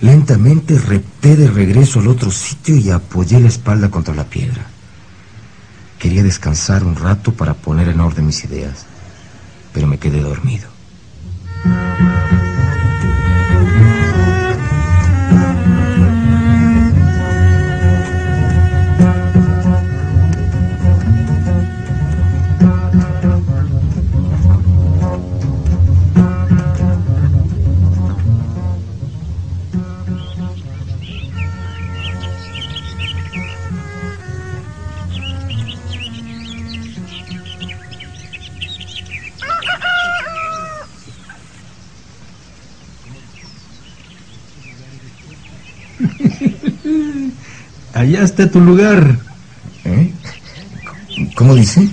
Lentamente repté de regreso al otro sitio y apoyé la espalda contra la piedra. Quería descansar un rato para poner en orden mis ideas, pero me quedé dormido. Allá está tu lugar. ¿Eh? ¿Cómo dice?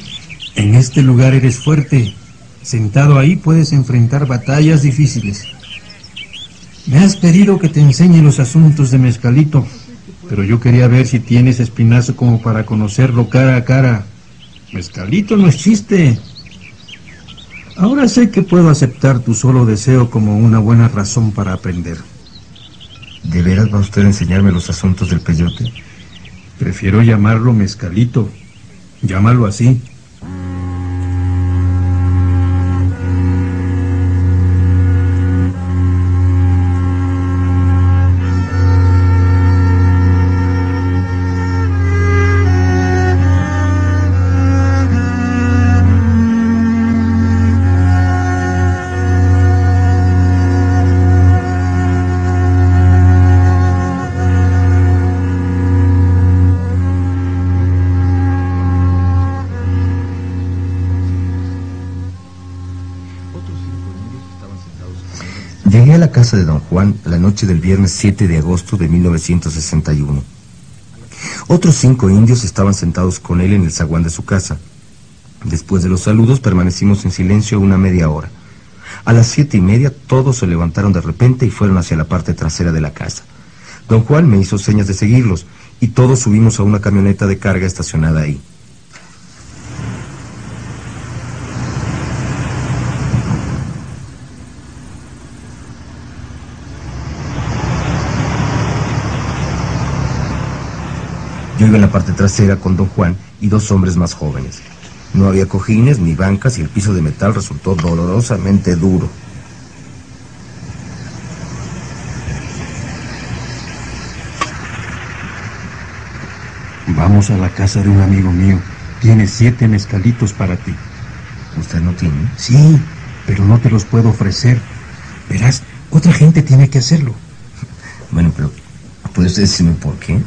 En este lugar eres fuerte. Sentado ahí puedes enfrentar batallas difíciles. Me has pedido que te enseñe los asuntos de Mezcalito, pero yo quería ver si tienes espinazo como para conocerlo cara a cara. Mezcalito no es chiste. Ahora sé que puedo aceptar tu solo deseo como una buena razón para aprender. ¿De veras va usted a enseñarme los asuntos del peyote? Prefiero llamarlo mezcalito. Llámalo así. Juan la noche del viernes 7 de agosto de 1961. Otros cinco indios estaban sentados con él en el zaguán de su casa. Después de los saludos permanecimos en silencio una media hora. A las siete y media todos se levantaron de repente y fueron hacia la parte trasera de la casa. Don Juan me hizo señas de seguirlos y todos subimos a una camioneta de carga estacionada ahí. Yo iba en la parte trasera con don Juan y dos hombres más jóvenes. No había cojines ni bancas y el piso de metal resultó dolorosamente duro. Vamos a la casa de un amigo mío. Tiene siete mezcalitos para ti. ¿Usted no tiene? Sí, pero no te los puedo ofrecer. Verás, otra gente tiene que hacerlo. Bueno, pero ¿puede usted decirme por qué?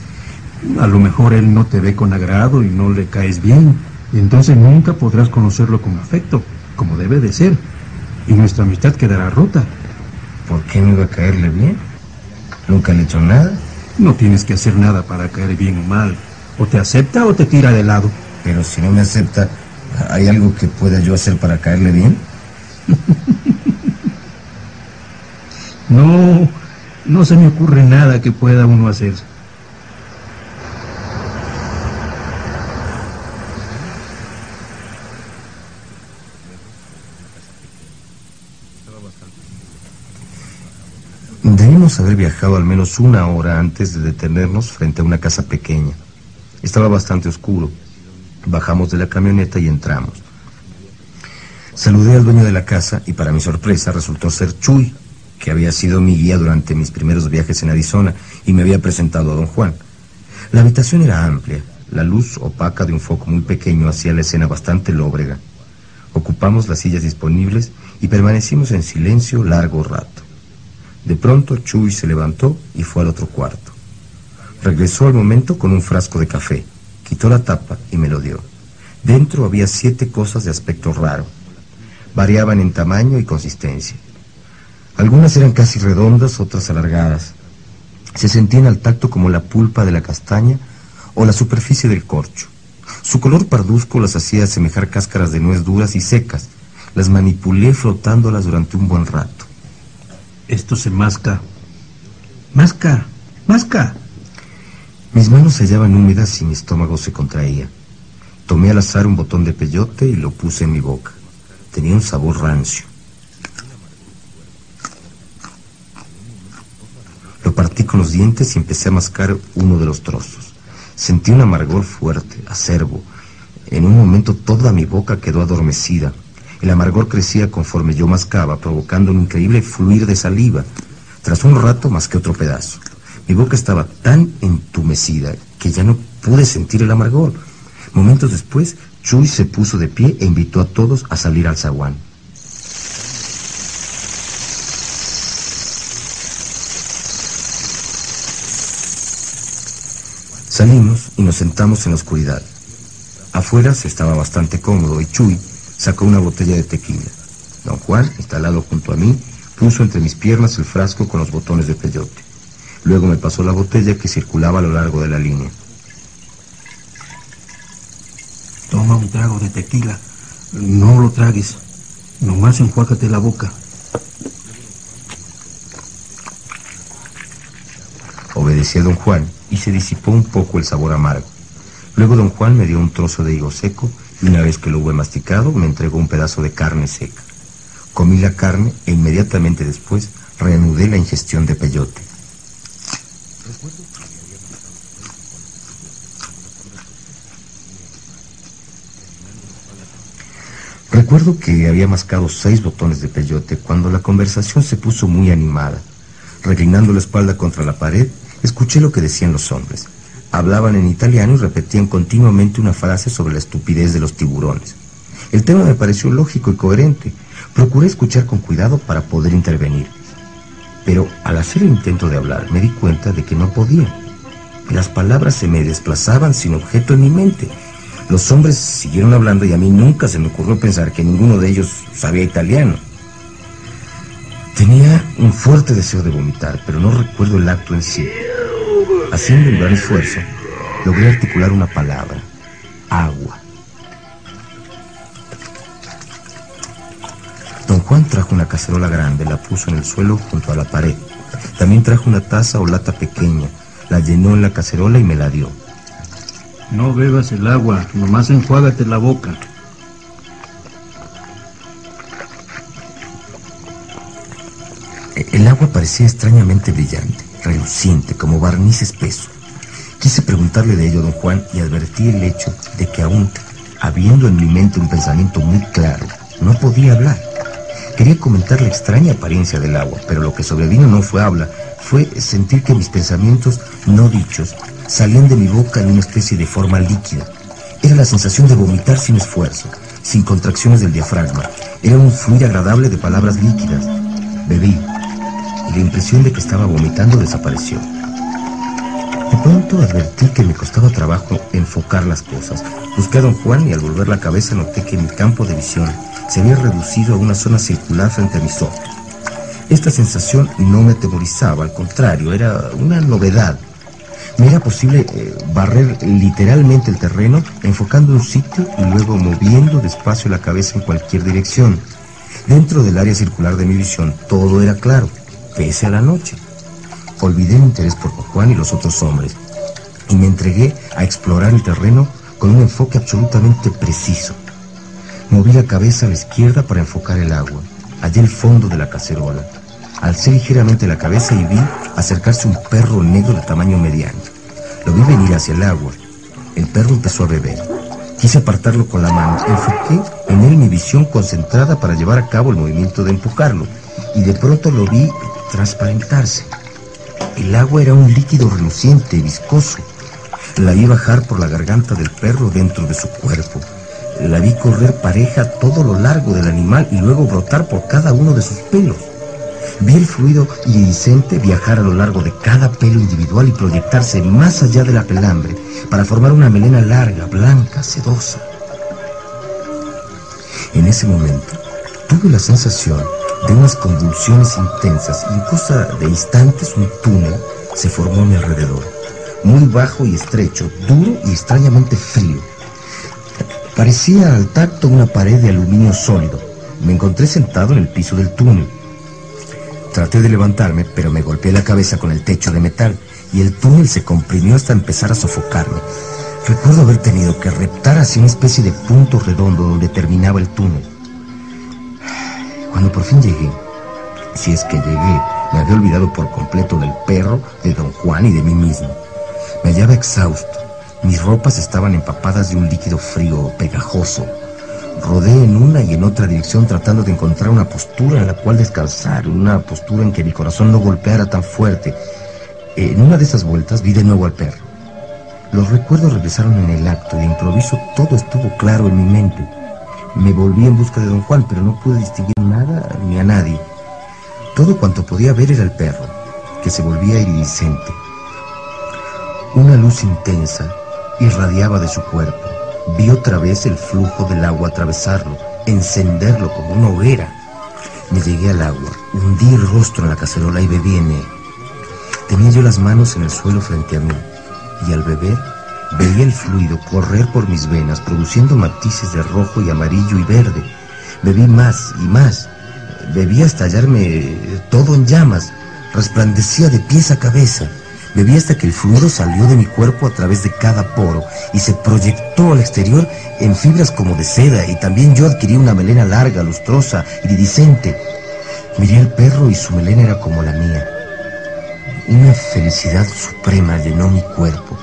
A lo mejor él no te ve con agrado y no le caes bien. Y entonces nunca podrás conocerlo con afecto, como debe de ser. Y nuestra amistad quedará rota. ¿Por qué no iba a caerle bien? ¿Nunca le he hecho nada? No tienes que hacer nada para caer bien o mal. O te acepta o te tira de lado. Pero si no me acepta, ¿hay algo que pueda yo hacer para caerle bien? No, no se me ocurre nada que pueda uno hacer. Debimos haber viajado al menos una hora antes de detenernos frente a una casa pequeña. Estaba bastante oscuro. Bajamos de la camioneta y entramos. Saludé al dueño de la casa y para mi sorpresa resultó ser Chuy, que había sido mi guía durante mis primeros viajes en Arizona y me había presentado a don Juan. La habitación era amplia. La luz opaca de un foco muy pequeño hacía la escena bastante lóbrega. Ocupamos las sillas disponibles y permanecimos en silencio largo rato. De pronto Chuy se levantó y fue al otro cuarto. Regresó al momento con un frasco de café, quitó la tapa y me lo dio. Dentro había siete cosas de aspecto raro. Variaban en tamaño y consistencia. Algunas eran casi redondas, otras alargadas. Se sentían al tacto como la pulpa de la castaña o la superficie del corcho. Su color parduzco las hacía asemejar cáscaras de nuez duras y secas. Las manipulé frotándolas durante un buen rato. Esto se masca. Masca, masca. Mis manos se hallaban húmedas y mi estómago se contraía. Tomé al azar un botón de peyote y lo puse en mi boca. Tenía un sabor rancio. Lo partí con los dientes y empecé a mascar uno de los trozos. Sentí un amargor fuerte, acerbo. En un momento toda mi boca quedó adormecida. El amargor crecía conforme yo mascaba, provocando un increíble fluir de saliva. Tras un rato masqué otro pedazo. Mi boca estaba tan entumecida que ya no pude sentir el amargor. Momentos después, Chuy se puso de pie e invitó a todos a salir al zaguán. Salimos y nos sentamos en la oscuridad. Afuera se estaba bastante cómodo y Chuy sacó una botella de tequila. Don Juan, instalado junto a mí, puso entre mis piernas el frasco con los botones de peyote. Luego me pasó la botella que circulaba a lo largo de la línea. Toma un trago de tequila. No lo tragues. Nomás enjuágate la boca. decía don Juan, y se disipó un poco el sabor amargo. Luego don Juan me dio un trozo de higo seco una vez que lo hube masticado me entregó un pedazo de carne seca. Comí la carne e inmediatamente después reanudé la ingestión de peyote. Recuerdo que había mascado seis botones de peyote cuando la conversación se puso muy animada. Reclinando la espalda contra la pared, escuché lo que decían los hombres. Hablaban en italiano y repetían continuamente una frase sobre la estupidez de los tiburones. El tema me pareció lógico y coherente. Procuré escuchar con cuidado para poder intervenir. Pero al hacer el intento de hablar me di cuenta de que no podía. Las palabras se me desplazaban sin objeto en mi mente. Los hombres siguieron hablando y a mí nunca se me ocurrió pensar que ninguno de ellos sabía italiano. Tenía un fuerte deseo de vomitar, pero no recuerdo el acto en sí. Haciendo un gran esfuerzo, logré articular una palabra, agua. Don Juan trajo una cacerola grande, la puso en el suelo junto a la pared. También trajo una taza o lata pequeña, la llenó en la cacerola y me la dio. No bebas el agua, nomás enjuágate la boca. El agua parecía extrañamente brillante, reluciente, como barniz espeso. Quise preguntarle de ello a don Juan y advertí el hecho de que aún, habiendo en mi mente un pensamiento muy claro, no podía hablar. Quería comentar la extraña apariencia del agua, pero lo que sobrevino no fue habla, fue sentir que mis pensamientos no dichos salían de mi boca en una especie de forma líquida. Era la sensación de vomitar sin esfuerzo, sin contracciones del diafragma. Era un fluir agradable de palabras líquidas. Bebí, la impresión de que estaba vomitando desapareció. De pronto advertí que me costaba trabajo enfocar las cosas. Busqué a don Juan y al volver la cabeza noté que mi campo de visión se había reducido a una zona circular frente a mis ojos. Esta sensación no me atemorizaba, al contrario, era una novedad. Me era posible eh, barrer literalmente el terreno, enfocando un sitio y luego moviendo despacio la cabeza en cualquier dirección. Dentro del área circular de mi visión todo era claro, pese a la noche. Olvidé mi interés por Juan y los otros hombres y me entregué a explorar el terreno con un enfoque absolutamente preciso. Moví la cabeza a la izquierda para enfocar el agua. Hallé el fondo de la cacerola. Alcé ligeramente la cabeza y vi acercarse un perro negro de tamaño mediano. Lo vi venir hacia el agua. El perro empezó a beber. Quise apartarlo con la mano. Enfoqué en él mi visión concentrada para llevar a cabo el movimiento de empujarlo. Y de pronto lo vi transparentarse. El agua era un líquido reluciente y viscoso. La vi bajar por la garganta del perro dentro de su cuerpo. La vi correr pareja todo lo largo del animal y luego brotar por cada uno de sus pelos. Vi el fluido iridiscente viajar a lo largo de cada pelo individual y proyectarse más allá de la pelambre para formar una melena larga, blanca, sedosa. En ese momento tuve la sensación de unas convulsiones intensas y en cosa de instantes un túnel se formó a mi alrededor, muy bajo y estrecho, duro y extrañamente frío. Parecía al tacto una pared de aluminio sólido. Me encontré sentado en el piso del túnel. Traté de levantarme, pero me golpeé la cabeza con el techo de metal y el túnel se comprimió hasta empezar a sofocarme. Recuerdo haber tenido que reptar hacia una especie de punto redondo donde terminaba el túnel. Cuando por fin llegué, si es que llegué, me había olvidado por completo del perro, de don Juan y de mí mismo. Me hallaba exhausto. Mis ropas estaban empapadas de un líquido frío, pegajoso. Rodé en una y en otra dirección tratando de encontrar una postura en la cual descansar, una postura en que mi corazón no golpeara tan fuerte. En una de esas vueltas vi de nuevo al perro. Los recuerdos regresaron en el acto y de improviso todo estuvo claro en mi mente. Me volví en busca de don Juan, pero no pude distinguir nada ni a nadie. Todo cuanto podía ver era el perro, que se volvía iridiscente. Una luz intensa irradiaba de su cuerpo. Vi otra vez el flujo del agua atravesarlo, encenderlo como una hoguera. Me llegué al agua, hundí el rostro en la cacerola y bebí en él. Tenía yo las manos en el suelo frente a mí, y al beber veía el fluido correr por mis venas, produciendo matices de rojo y amarillo y verde. Bebí más y más. Bebí hasta hallarme todo en llamas. Resplandecía de pies a cabeza. Bebí hasta que el fluido salió de mi cuerpo a través de cada poro y se proyectó al exterior en fibras como de seda y también yo adquirí una melena larga, lustrosa, iridiscente. Miré al perro y su melena era como la mía. Una felicidad suprema llenó mi cuerpo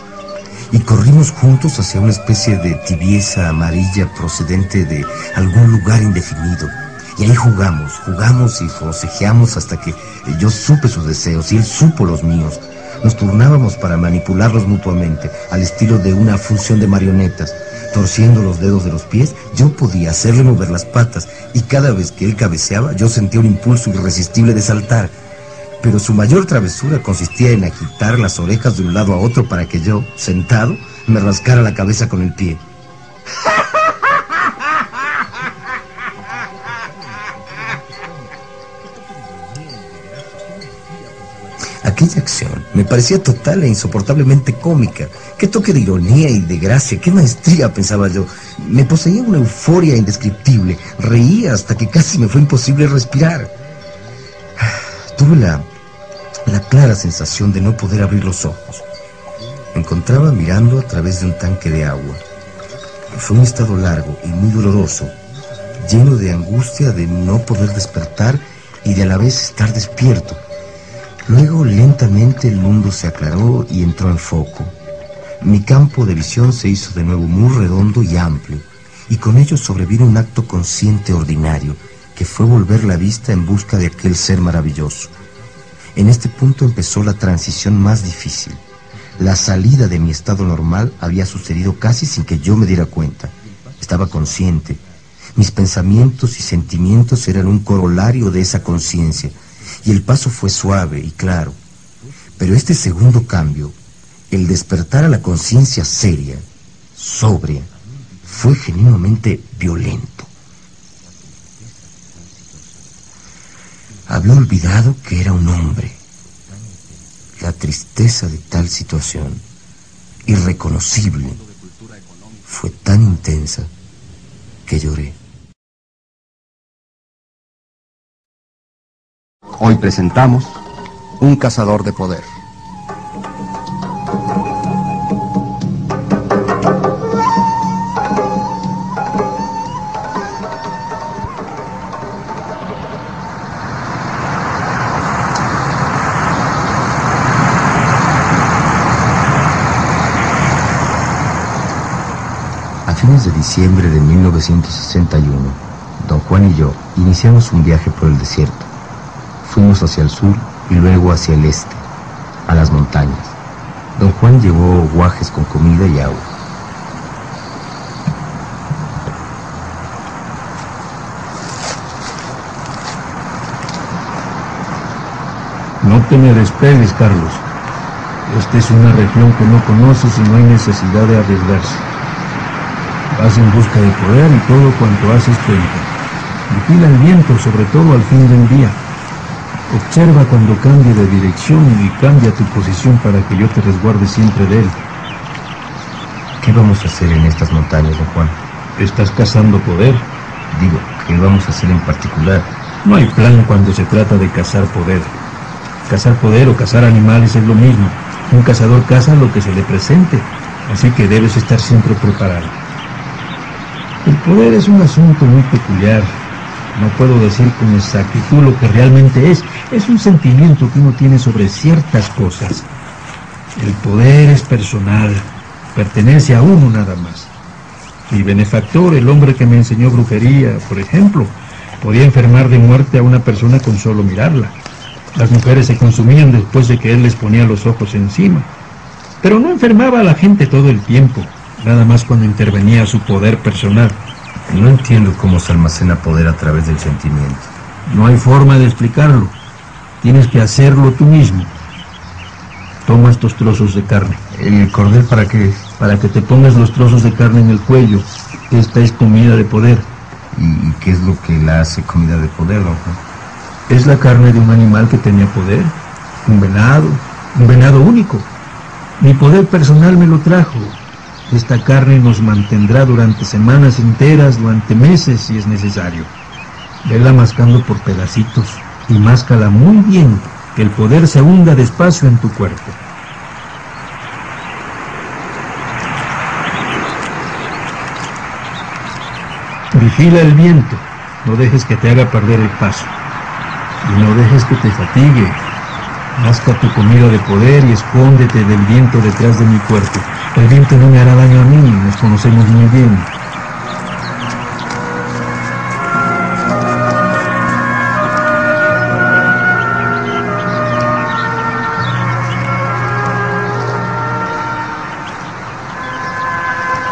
y corrimos juntos hacia una especie de tibieza amarilla procedente de algún lugar indefinido. Y ahí jugamos, jugamos y forcejeamos hasta que yo supe sus deseos y él supo los míos. Nos turnábamos para manipularlos mutuamente, al estilo de una función de marionetas. Torciendo los dedos de los pies, yo podía hacerle mover las patas y cada vez que él cabeceaba yo sentía un impulso irresistible de saltar. Pero su mayor travesura consistía en agitar las orejas de un lado a otro para que yo, sentado, me rascara la cabeza con el pie. Aquella acción me parecía total e insoportablemente cómica. Qué toque de ironía y de gracia, qué maestría, pensaba yo. Me poseía una euforia indescriptible. Reía hasta que casi me fue imposible respirar. Tuve la, la clara sensación de no poder abrir los ojos. Me encontraba mirando a través de un tanque de agua. Fue un estado largo y muy doloroso, lleno de angustia de no poder despertar y de a la vez estar despierto. Luego lentamente el mundo se aclaró y entró en foco. Mi campo de visión se hizo de nuevo muy redondo y amplio, y con ello sobrevino un acto consciente ordinario, que fue volver la vista en busca de aquel ser maravilloso. En este punto empezó la transición más difícil. La salida de mi estado normal había sucedido casi sin que yo me diera cuenta. Estaba consciente. Mis pensamientos y sentimientos eran un corolario de esa conciencia y el paso fue suave y claro. Pero este segundo cambio, el despertar a la conciencia seria, sobria, fue genuinamente violento. Había olvidado que era un hombre. La tristeza de tal situación, irreconocible, fue tan intensa que lloré. Hoy presentamos Un cazador de poder. Diciembre de 1961, don Juan y yo iniciamos un viaje por el desierto. Fuimos hacia el sur y luego hacia el este, a las montañas. Don Juan llevó guajes con comida y agua. No te me despegues, Carlos. Esta es una región que no conoces y no hay necesidad de arriesgarse. Vas en busca de poder y todo cuanto haces cuenta. Vigila el viento, sobre todo al fin del día. Observa cuando cambie de dirección y cambia tu posición para que yo te resguarde siempre de él. ¿Qué vamos a hacer en estas montañas, don Juan? Estás cazando poder. Digo, ¿qué vamos a hacer en particular? No hay plan cuando se trata de cazar poder. Cazar poder o cazar animales es lo mismo. Un cazador caza lo que se le presente, así que debes estar siempre preparado. El poder es un asunto muy peculiar. No puedo decir con exactitud lo que realmente es. Es un sentimiento que uno tiene sobre ciertas cosas. El poder es personal, pertenece a uno nada más. Mi benefactor, el hombre que me enseñó brujería, por ejemplo, podía enfermar de muerte a una persona con solo mirarla. Las mujeres se consumían después de que él les ponía los ojos encima. Pero no enfermaba a la gente todo el tiempo, nada más cuando intervenía su poder personal. No entiendo cómo se almacena poder a través del sentimiento. No hay forma de explicarlo. Tienes que hacerlo tú mismo. Toma estos trozos de carne. ¿El cordel para qué? Para que te pongas los trozos de carne en el cuello. Esta es comida de poder. ¿Y qué es lo que la hace comida de poder, Juan? Es la carne de un animal que tenía poder. Un venado. Un venado único. Mi poder personal me lo trajo. Esta carne nos mantendrá durante semanas enteras, durante meses si es necesario. Vela mascando por pedacitos y máscala muy bien, que el poder se hunda despacio en tu cuerpo. Vigila el viento, no dejes que te haga perder el paso y no dejes que te fatigue Masca tu comida de poder y escóndete del viento detrás de mi cuerpo. El viento no me hará daño a mí, nos conocemos muy bien.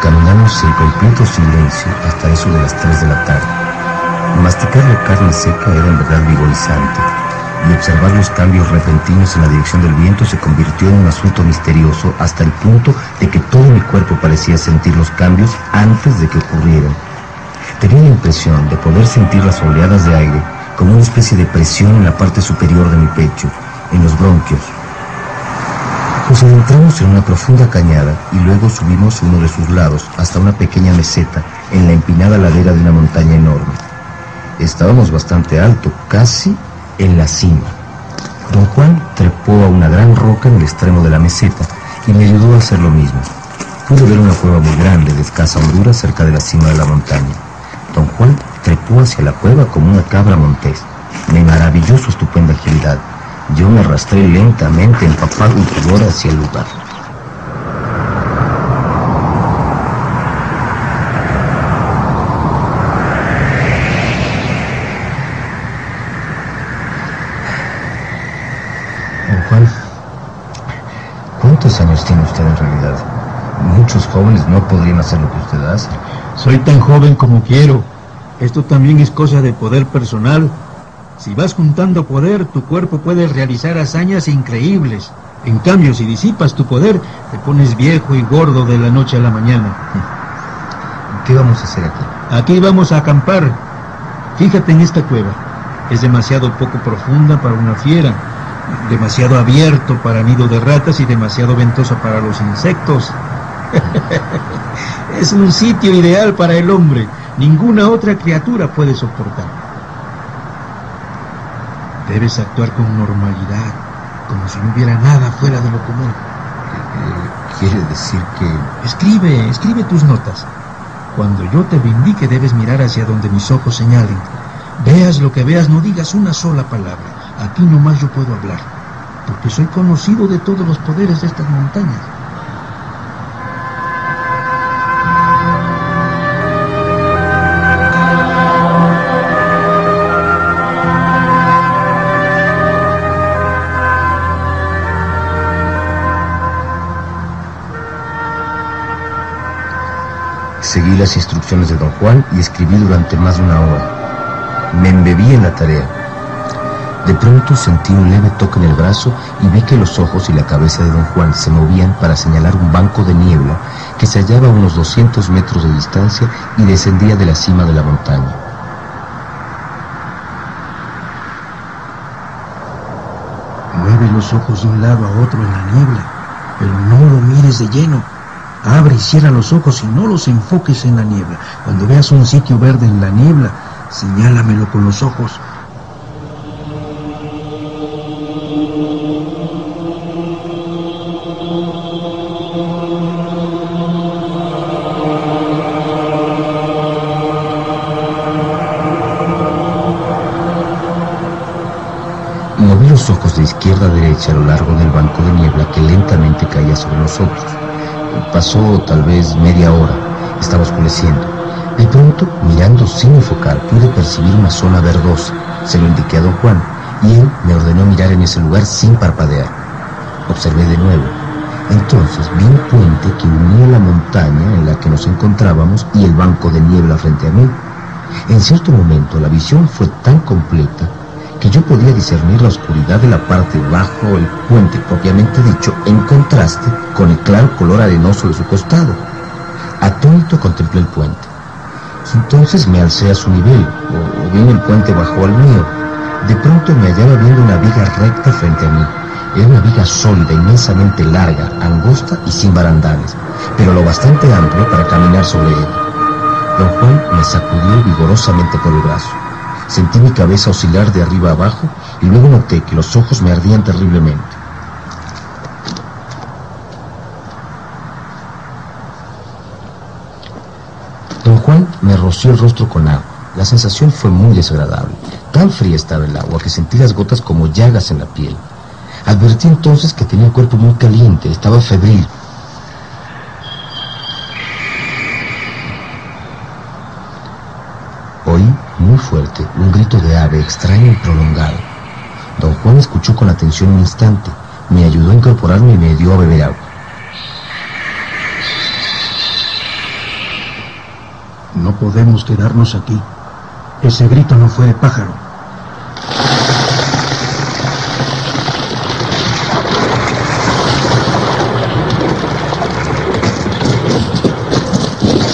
Caminamos en completo silencio hasta eso de las 3 de la tarde. Masticar la carne seca era en verdad vigorizante y observar los cambios repentinos en la dirección del viento se convirtió en un asunto misterioso hasta el punto de que todo mi cuerpo parecía sentir los cambios antes de que ocurrieran. Tenía la impresión de poder sentir las oleadas de aire como una especie de presión en la parte superior de mi pecho, en los bronquios. Nos adentramos en una profunda cañada y luego subimos uno de sus lados hasta una pequeña meseta en la empinada ladera de una montaña enorme. Estábamos bastante alto, casi en la cima. Don Juan trepó a una gran roca en el extremo de la meseta y me ayudó a hacer lo mismo. Pude ver una cueva muy grande, de escasa hondura, cerca de la cima de la montaña. Don Juan trepó hacia la cueva como una cabra montés. Me maravilló su estupenda agilidad. Yo me arrastré lentamente, empapado y rigor hacia el lugar. Don Juan, ¿cuántos años tiene usted en realidad? Muchos jóvenes no podrían hacer lo que usted hace. Soy tan joven como quiero. Esto también es cosa de poder personal. Si vas juntando poder, tu cuerpo puede realizar hazañas increíbles. En cambio, si disipas tu poder, te pones viejo y gordo de la noche a la mañana. ¿Qué vamos a hacer aquí? Aquí vamos a acampar. Fíjate en esta cueva. Es demasiado poco profunda para una fiera, demasiado abierto para nido de ratas y demasiado ventosa para los insectos. es un sitio ideal para el hombre. Ninguna otra criatura puede soportar. Debes actuar con normalidad, como si no hubiera nada fuera de lo común. Eh, ¿Quiere decir que Escribe, escribe tus notas. Cuando yo te indique debes mirar hacia donde mis ojos señalen. Veas lo que veas, no digas una sola palabra. Aquí nomás yo puedo hablar, porque soy conocido de todos los poderes de estas montañas. Las instrucciones de don Juan y escribí durante más de una hora. Me embebí en la tarea. De pronto sentí un leve toque en el brazo y vi que los ojos y la cabeza de don Juan se movían para señalar un banco de niebla que se hallaba a unos 200 metros de distancia y descendía de la cima de la montaña. Mueve los ojos de un lado a otro en la niebla, pero no lo mires de lleno. Abre y cierra los ojos y no los enfoques en la niebla. Cuando veas un sitio verde en la niebla, señálamelo con los ojos. Moví los ojos de izquierda a derecha a lo largo del banco de niebla que lentamente caía sobre nosotros. Pasó tal vez media hora. Estaba oscureciendo. De pronto, mirando sin enfocar, pude percibir una zona verdosa. Se lo indiqué a don Juan y él me ordenó mirar en ese lugar sin parpadear. Observé de nuevo. Entonces vi un puente que unía la montaña en la que nos encontrábamos y el banco de niebla frente a mí. En cierto momento la visión fue tan completa que yo podía discernir la oscuridad de la parte bajo el puente propiamente dicho en contraste con el claro color arenoso de su costado. Atónito contemplé el puente. Entonces me alcé a su nivel, o, bien el puente bajó al mío. De pronto me hallaba viendo una viga recta frente a mí. Era una viga sólida, inmensamente larga, angosta y sin barandales, pero lo bastante amplio para caminar sobre ella. Don Juan me sacudió vigorosamente por el brazo. Sentí mi cabeza oscilar de arriba abajo y luego noté que los ojos me ardían terriblemente. Don Juan me roció el rostro con agua. La sensación fue muy desagradable. Tan fría estaba el agua que sentí las gotas como llagas en la piel. Advertí entonces que tenía el cuerpo muy caliente, estaba febril. Oí, muy un grito de ave extraño y prolongado. Don Juan escuchó con atención un instante, me ayudó a incorporarme y me dio a beber agua. No podemos quedarnos aquí. Ese grito no fue de pájaro.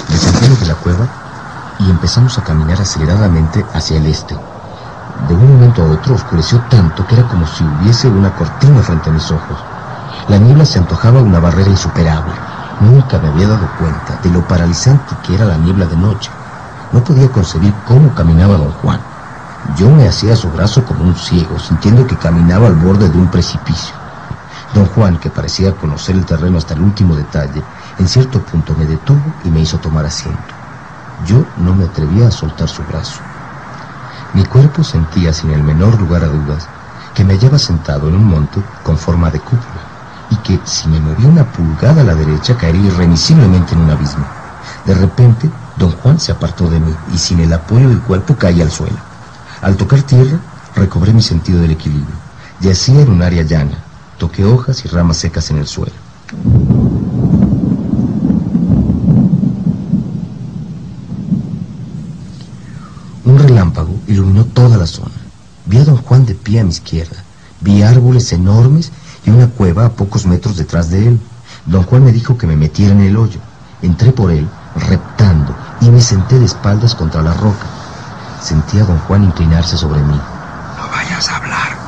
Descendimos de la cueva y empezamos a caminar aceleradamente hacia el este. De un momento a otro oscureció tanto que era como si hubiese una cortina frente a mis ojos. La niebla se antojaba una barrera insuperable. Nunca me había dado cuenta de lo paralizante que era la niebla de noche. No podía concebir cómo caminaba don Juan. Yo me hacía su brazo como un ciego, sintiendo que caminaba al borde de un precipicio. Don Juan, que parecía conocer el terreno hasta el último detalle, en cierto punto me detuvo y me hizo tomar asiento. Yo no me atrevía a soltar su brazo. Mi cuerpo sentía, sin el menor lugar a dudas, que me hallaba sentado en un monte con forma de cúpula y que si me movía una pulgada a la derecha caería irremisiblemente en un abismo. De repente, don Juan se apartó de mí y sin el apoyo del cuerpo caí al suelo. Al tocar tierra, recobré mi sentido del equilibrio. Yacía en un área llana. Toqué hojas y ramas secas en el suelo. Un relámpago iluminó toda la zona. Vi a don Juan de pie a mi izquierda. Vi árboles enormes y una cueva a pocos metros detrás de él. Don Juan me dijo que me metiera en el hoyo. Entré por él, reptando, y me senté de espaldas contra la roca. Sentí a don Juan inclinarse sobre mí. No vayas a hablar.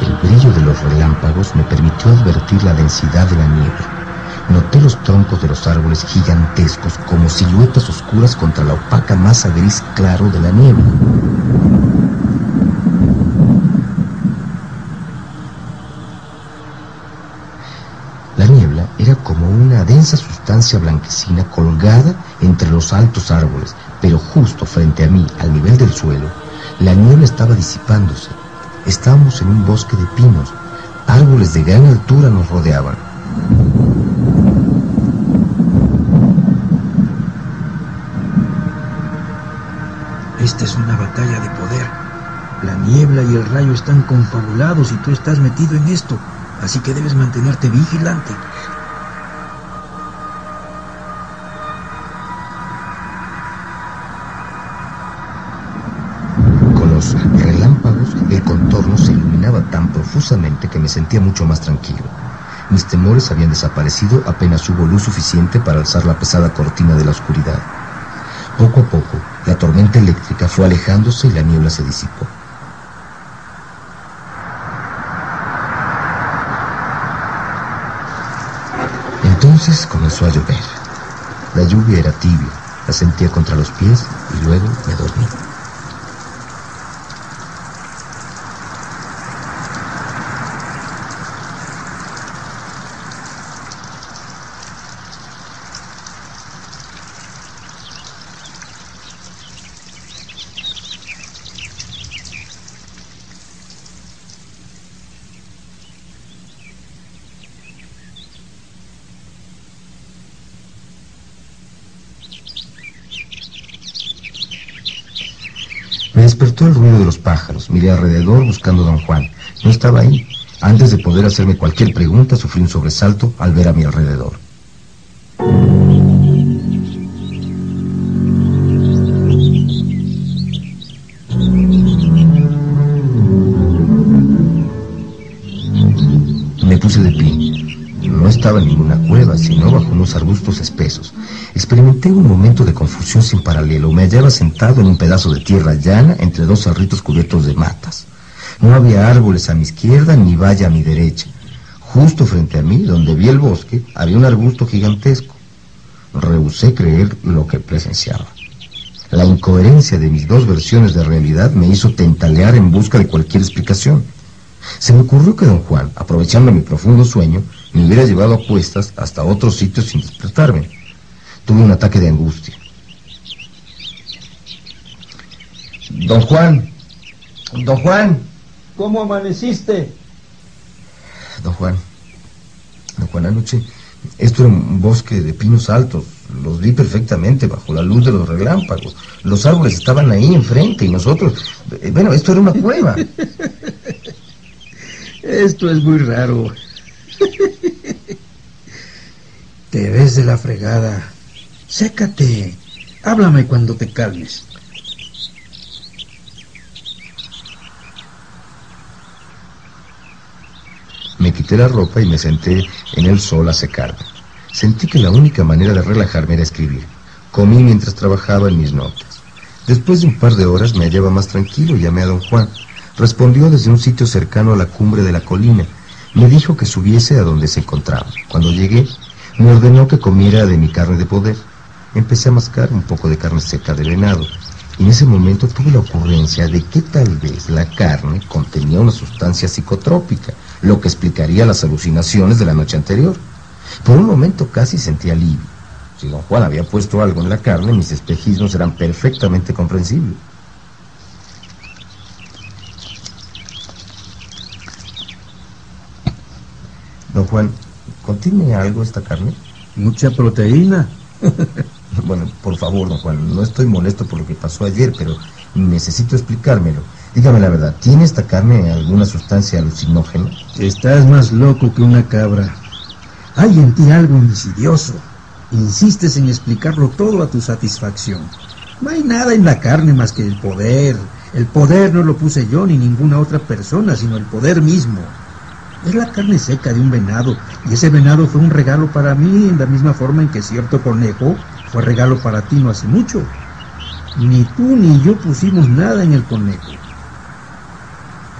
El brillo de los relámpagos me permitió advertir la densidad de la niebla. Noté los troncos de los árboles gigantescos como siluetas oscuras contra la opaca masa gris claro de la niebla. La niebla era como una densa sustancia blanquecina colgada entre los altos árboles, pero justo frente a mí, al nivel del suelo, la niebla estaba disipándose. Estábamos en un bosque de pinos. Árboles de gran altura nos rodeaban. Esta es una batalla de poder. La niebla y el rayo están confabulados y tú estás metido en esto. Así que debes mantenerte vigilante. Con los relámpagos, el contorno se iluminaba tan profusamente que me sentía mucho más tranquilo. Mis temores habían desaparecido apenas hubo luz suficiente para alzar la pesada cortina de la oscuridad. Poco a poco, la tormenta eléctrica fue alejándose y la niebla se disipó. Entonces comenzó a llover. La lluvia era tibia, la sentía contra los pies y luego me dormí. Me despertó el ruido de los pájaros. Alrededor buscando a don Juan. No estaba ahí. Antes de poder hacerme cualquier pregunta, sufrí un sobresalto al ver a mi alrededor. Me puse de pie. No estaba en ninguna cueva, sino bajo unos arbustos espesos. Experimenté un momento de confusión sin paralelo. Me hallaba sentado en un pedazo de tierra llana entre dos cerritos cubiertos de matas. No había árboles a mi izquierda ni valla a mi derecha. Justo frente a mí, donde vi el bosque, había un arbusto gigantesco. Rehusé creer lo que presenciaba. La incoherencia de mis dos versiones de realidad me hizo tentalear en busca de cualquier explicación. Se me ocurrió que don Juan, aprovechando mi profundo sueño, me hubiera llevado a cuestas hasta otros sitios sin despertarme. Tuve un ataque de angustia. Don Juan, don Juan, ¿Cómo amaneciste? don Juan, don Juan, anoche esto era un bosque de pinos altos. Los vi perfectamente bajo la luz de los relámpagos. Los árboles estaban ahí enfrente y nosotros... eh, Bueno, esto era una cueva. Esto es muy raro. Te ves de la fregada. Sécate. Háblame cuando te calmes. Me quité la ropa y me senté en el sol a secarme. Sentí que la única manera de relajarme era escribir. Comí mientras trabajaba en mis notas. Después de un par de horas me hallaba más tranquilo y llamé a don Juan. Respondió desde un sitio cercano a la cumbre de la colina. Me dijo que subiese a donde se encontraba. Cuando llegué, me ordenó que comiera de mi carne de poder. Empecé a mascar un poco de carne seca de venado. Y en ese momento tuve la ocurrencia de que tal vez la carne contenía una sustancia psicotrópica, lo que explicaría las alucinaciones de la noche anterior. Por un momento casi sentí alivio. Si don Juan había puesto algo en la carne, mis espejismos eran perfectamente comprensibles. Don Juan, ¿contiene algo esta carne? Mucha proteína. Bueno, por favor, don Juan, no estoy molesto por lo que pasó ayer, pero necesito explicármelo. Dígame la verdad, ¿tiene esta carne alguna sustancia alucinógena? Estás más loco que una cabra. Hay en ti algo insidioso. Insistes en explicarlo todo a tu satisfacción. No hay nada en la carne más que el poder. El poder no lo puse yo ni ninguna otra persona, sino el poder mismo. Es la carne seca de un venado, y ese venado fue un regalo para mí en la misma forma en que cierto conejo fue regalo para ti no hace mucho. Ni tú ni yo pusimos nada en el conejo.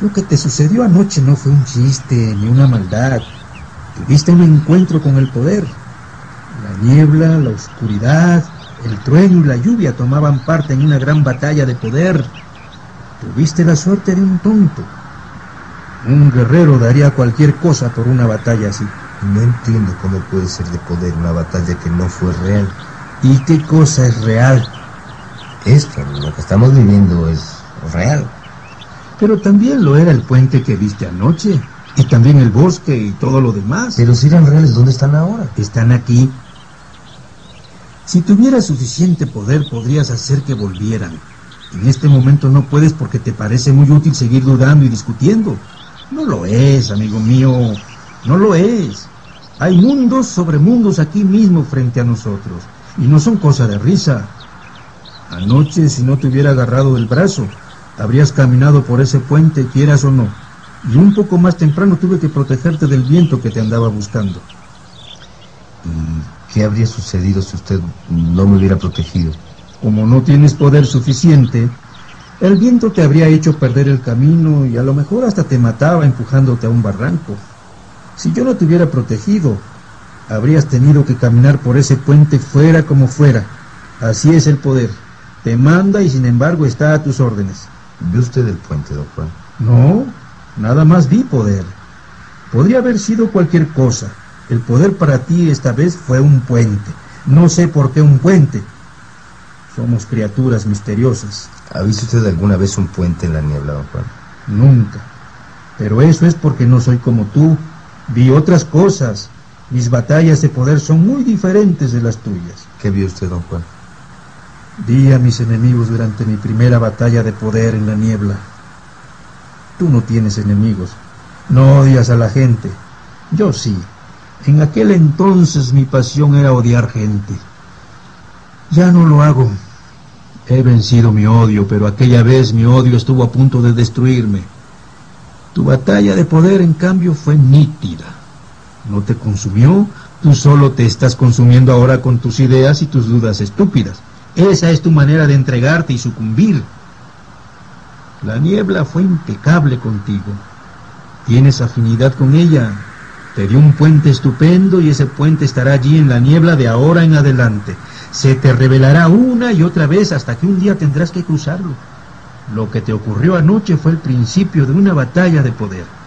Lo que te sucedió anoche no fue un chiste ni una maldad. Tuviste un encuentro con el poder. La niebla, la oscuridad, el trueno y la lluvia tomaban parte en una gran batalla de poder. Tuviste la suerte de un tonto. Un guerrero daría cualquier cosa por una batalla así. No entiendo cómo puede ser de poder una batalla que no fue real. ¿Y qué cosa es real? Esto, lo que estamos viviendo, es real. Pero también lo era el puente que viste anoche. Y también el bosque y todo lo demás. Pero si eran reales, ¿dónde están ahora? Están aquí. Si tuvieras suficiente poder, podrías hacer que volvieran. En este momento no puedes porque te parece muy útil seguir dudando y discutiendo. No lo es, amigo mío. No lo es. Hay mundos sobre mundos aquí mismo frente a nosotros. Y no son cosa de risa. Anoche, si no te hubiera agarrado del brazo, habrías caminado por ese puente, quieras o no. Y un poco más temprano tuve que protegerte del viento que te andaba buscando. ¿Y qué habría sucedido si usted no me hubiera protegido? Como no tienes poder suficiente, el viento te habría hecho perder el camino y a lo mejor hasta te mataba empujándote a un barranco. Si yo no te hubiera protegido, habrías tenido que caminar por ese puente fuera como fuera. Así es el poder. Te manda y sin embargo está a tus órdenes. ¿Ve usted el puente, don Juan? No, nada más vi poder. Podría haber sido cualquier cosa. El poder para ti esta vez fue un puente. No sé por qué un puente. Somos criaturas misteriosas. ¿Ha visto usted alguna vez un puente en la niebla, don Juan? Nunca. Pero eso es porque no soy como tú. Vi otras cosas. Mis batallas de poder son muy diferentes de las tuyas. ¿Qué vio usted, don Juan? Vi a mis enemigos durante mi primera batalla de poder en la niebla. Tú no tienes enemigos. No odias a la gente. Yo sí. En aquel entonces mi pasión era odiar gente. Ya no lo hago. He vencido mi odio, pero aquella vez mi odio estuvo a punto de destruirme. Tu batalla de poder, en cambio, fue nítida. No te consumió Tú solo te estás consumiendo ahora con tus ideas y tus dudas estúpidas. Esa es tu manera de entregarte y sucumbir. La niebla fue impecable contigo. Tienes afinidad con ella. Te dio un puente estupendo y ese puente estará allí en la niebla de ahora en adelante. Se te revelará una y otra vez hasta que un día tendrás que cruzarlo. Lo que te ocurrió anoche fue el principio de una batalla de poder.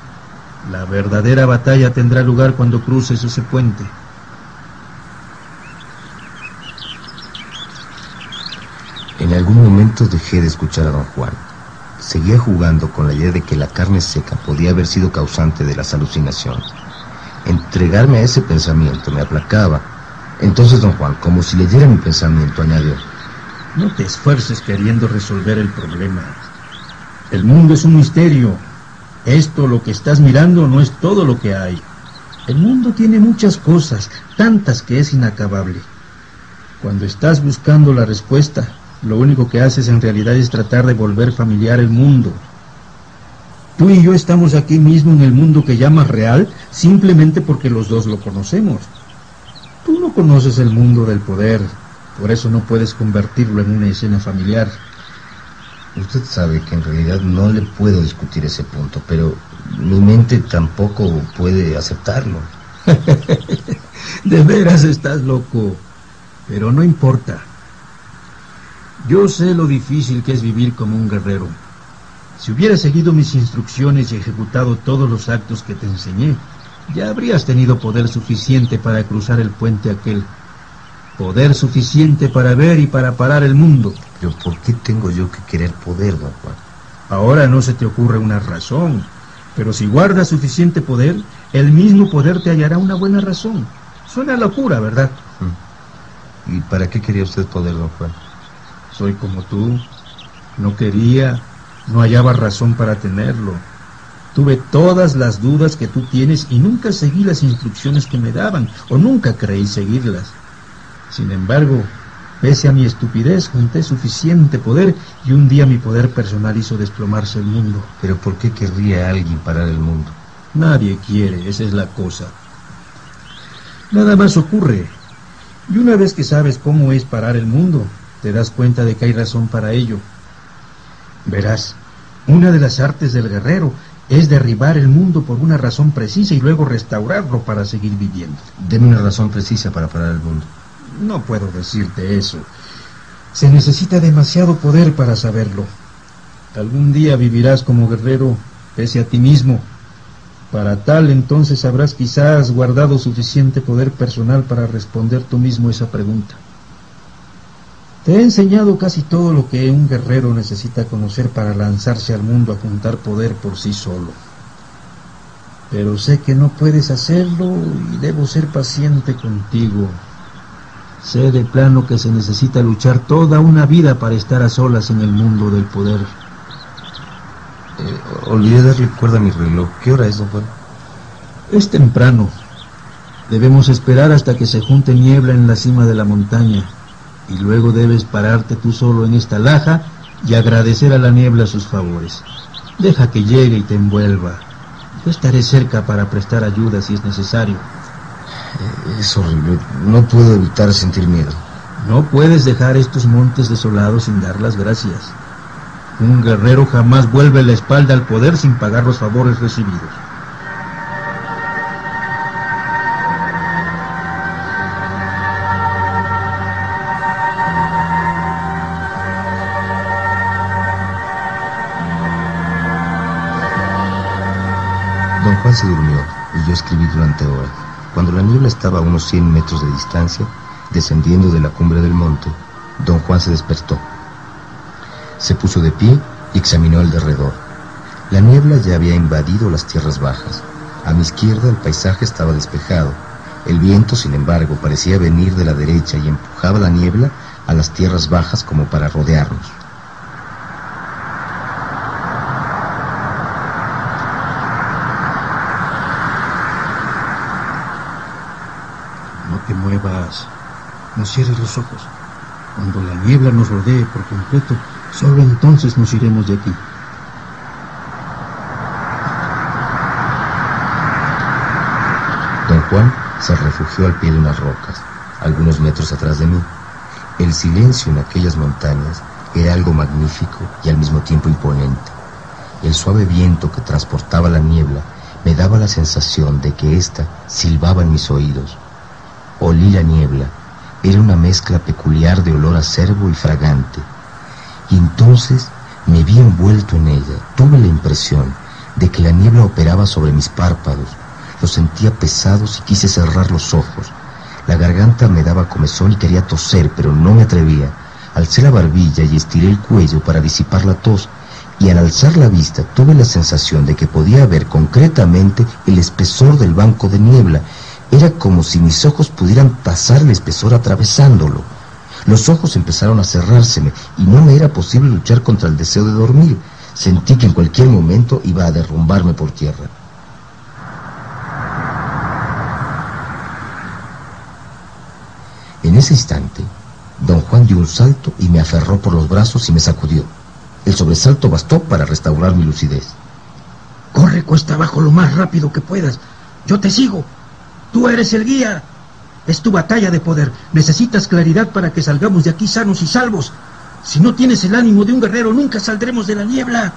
La verdadera batalla tendrá lugar cuando cruces ese puente. En algún momento dejé de escuchar a don Juan. Seguía jugando con la idea de que la carne seca podía haber sido causante de las alucinaciones. Entregarme a ese pensamiento me aplacaba. Entonces don Juan, como si leyera mi pensamiento, añadió, No te esfuerces queriendo resolver el problema. El mundo es un misterio. Esto lo que estás mirando no es todo lo que hay. El mundo tiene muchas cosas, tantas que es inacabable. Cuando estás buscando la respuesta, lo único que haces en realidad es tratar de volver familiar el mundo. Tú y yo estamos aquí mismo en el mundo que llamas real simplemente porque los dos lo conocemos. Tú no conoces el mundo del poder, por eso no puedes convertirlo en una escena familiar. Usted sabe que en realidad no le puedo discutir ese punto, pero mi mente tampoco puede aceptarlo. de veras estás loco, pero no importa. Yo sé lo difícil que es vivir como un guerrero. Si hubieras seguido mis instrucciones y ejecutado todos los actos que te enseñé, ya habrías tenido poder suficiente para cruzar el puente aquel. Poder suficiente para ver y para parar el mundo. Pero ¿por qué tengo yo que querer poder, don Juan? Ahora no se te ocurre una razón, pero si guardas suficiente poder, el mismo poder te hallará una buena razón. Suena locura, ¿verdad? ¿Y para qué quería usted poder, don Juan? Soy como tú. No quería, no hallaba razón para tenerlo. Tuve todas las dudas que tú tienes y nunca seguí las instrucciones que me daban, o nunca creí seguirlas. Sin embargo, pese a mi estupidez, junté suficiente poder y un día mi poder personal hizo desplomarse el mundo. Pero ¿por qué querría alguien parar el mundo? Nadie quiere, esa es la cosa. Nada más ocurre. Y una vez que sabes cómo es parar el mundo, te das cuenta de que hay razón para ello. Verás, una de las artes del guerrero es derribar el mundo por una razón precisa y luego restaurarlo para seguir viviendo. Deme una razón precisa para parar el mundo. No puedo decirte eso. Se necesita demasiado poder para saberlo. Algún día vivirás como guerrero pese a ti mismo. Para tal entonces habrás quizás guardado suficiente poder personal para responder tú mismo esa pregunta. Te he enseñado casi todo lo que un guerrero necesita conocer para lanzarse al mundo a juntar poder por sí solo. Pero sé que no puedes hacerlo y debo ser paciente contigo. Sé de plano que se necesita luchar toda una vida para estar a solas en el mundo del poder. Eh, olvidé darle cuerda a mi reloj. ¿Qué hora es, don Juan? Es temprano. Debemos esperar hasta que se junte niebla en la cima de la montaña. Y luego debes pararte tú solo en esta laja y agradecer a la niebla sus favores. Deja que llegue y te envuelva. Yo estaré cerca para prestar ayuda si es necesario. Es horrible. No puedo evitar sentir miedo. No puedes dejar estos montes desolados sin dar las gracias. Un guerrero jamás vuelve la espalda al poder sin pagar los favores recibidos. Don Juan se durmió y yo escribí durante horas. Cuando la niebla estaba a unos 100 metros de distancia, descendiendo de la cumbre del monte, don Juan se despertó. Se puso de pie y examinó el derredor. La niebla ya había invadido las tierras bajas. A mi izquierda el paisaje estaba despejado. El viento, sin embargo, parecía venir de la derecha y empujaba la niebla a las tierras bajas como para rodearnos. No te muevas. Los ojos. Cuando la niebla nos rodee por completo, solo entonces nos iremos de aquí. Don Juan se refugió al pie de unas rocas, algunos metros atrás de mí. El silencio en aquellas montañas era algo magnífico y al mismo tiempo imponente. El suave viento que transportaba la niebla me daba la sensación de que ésta silbaba en mis oídos. Olí la niebla. Era una mezcla peculiar de olor acerbo y fragante. Y entonces me vi envuelto en ella. Tuve la impresión de que la niebla operaba sobre mis párpados. Los sentía pesados y quise cerrar los ojos. La garganta me daba comezón y quería toser, pero no me atrevía. Alcé la barbilla y estiré el cuello para disipar la tos, y al alzar la vista tuve la sensación de que podía ver concretamente el espesor del banco de niebla. Era como si mis ojos pudieran pasar el espesor atravesándolo. Los ojos empezaron a cerrárseme y no me era posible luchar contra el deseo de dormir. Sentí que en cualquier momento iba a derrumbarme por tierra. En ese instante, don Juan dio un salto y me aferró por los brazos y me sacudió. El sobresalto bastó para restaurar mi lucidez. Corre cuesta abajo lo más rápido que puedas. Yo te sigo. Tú eres el guía. Es tu batalla de poder. Necesitas claridad para que salgamos de aquí sanos y salvos. Si no tienes el ánimo de un guerrero, nunca saldremos de la niebla.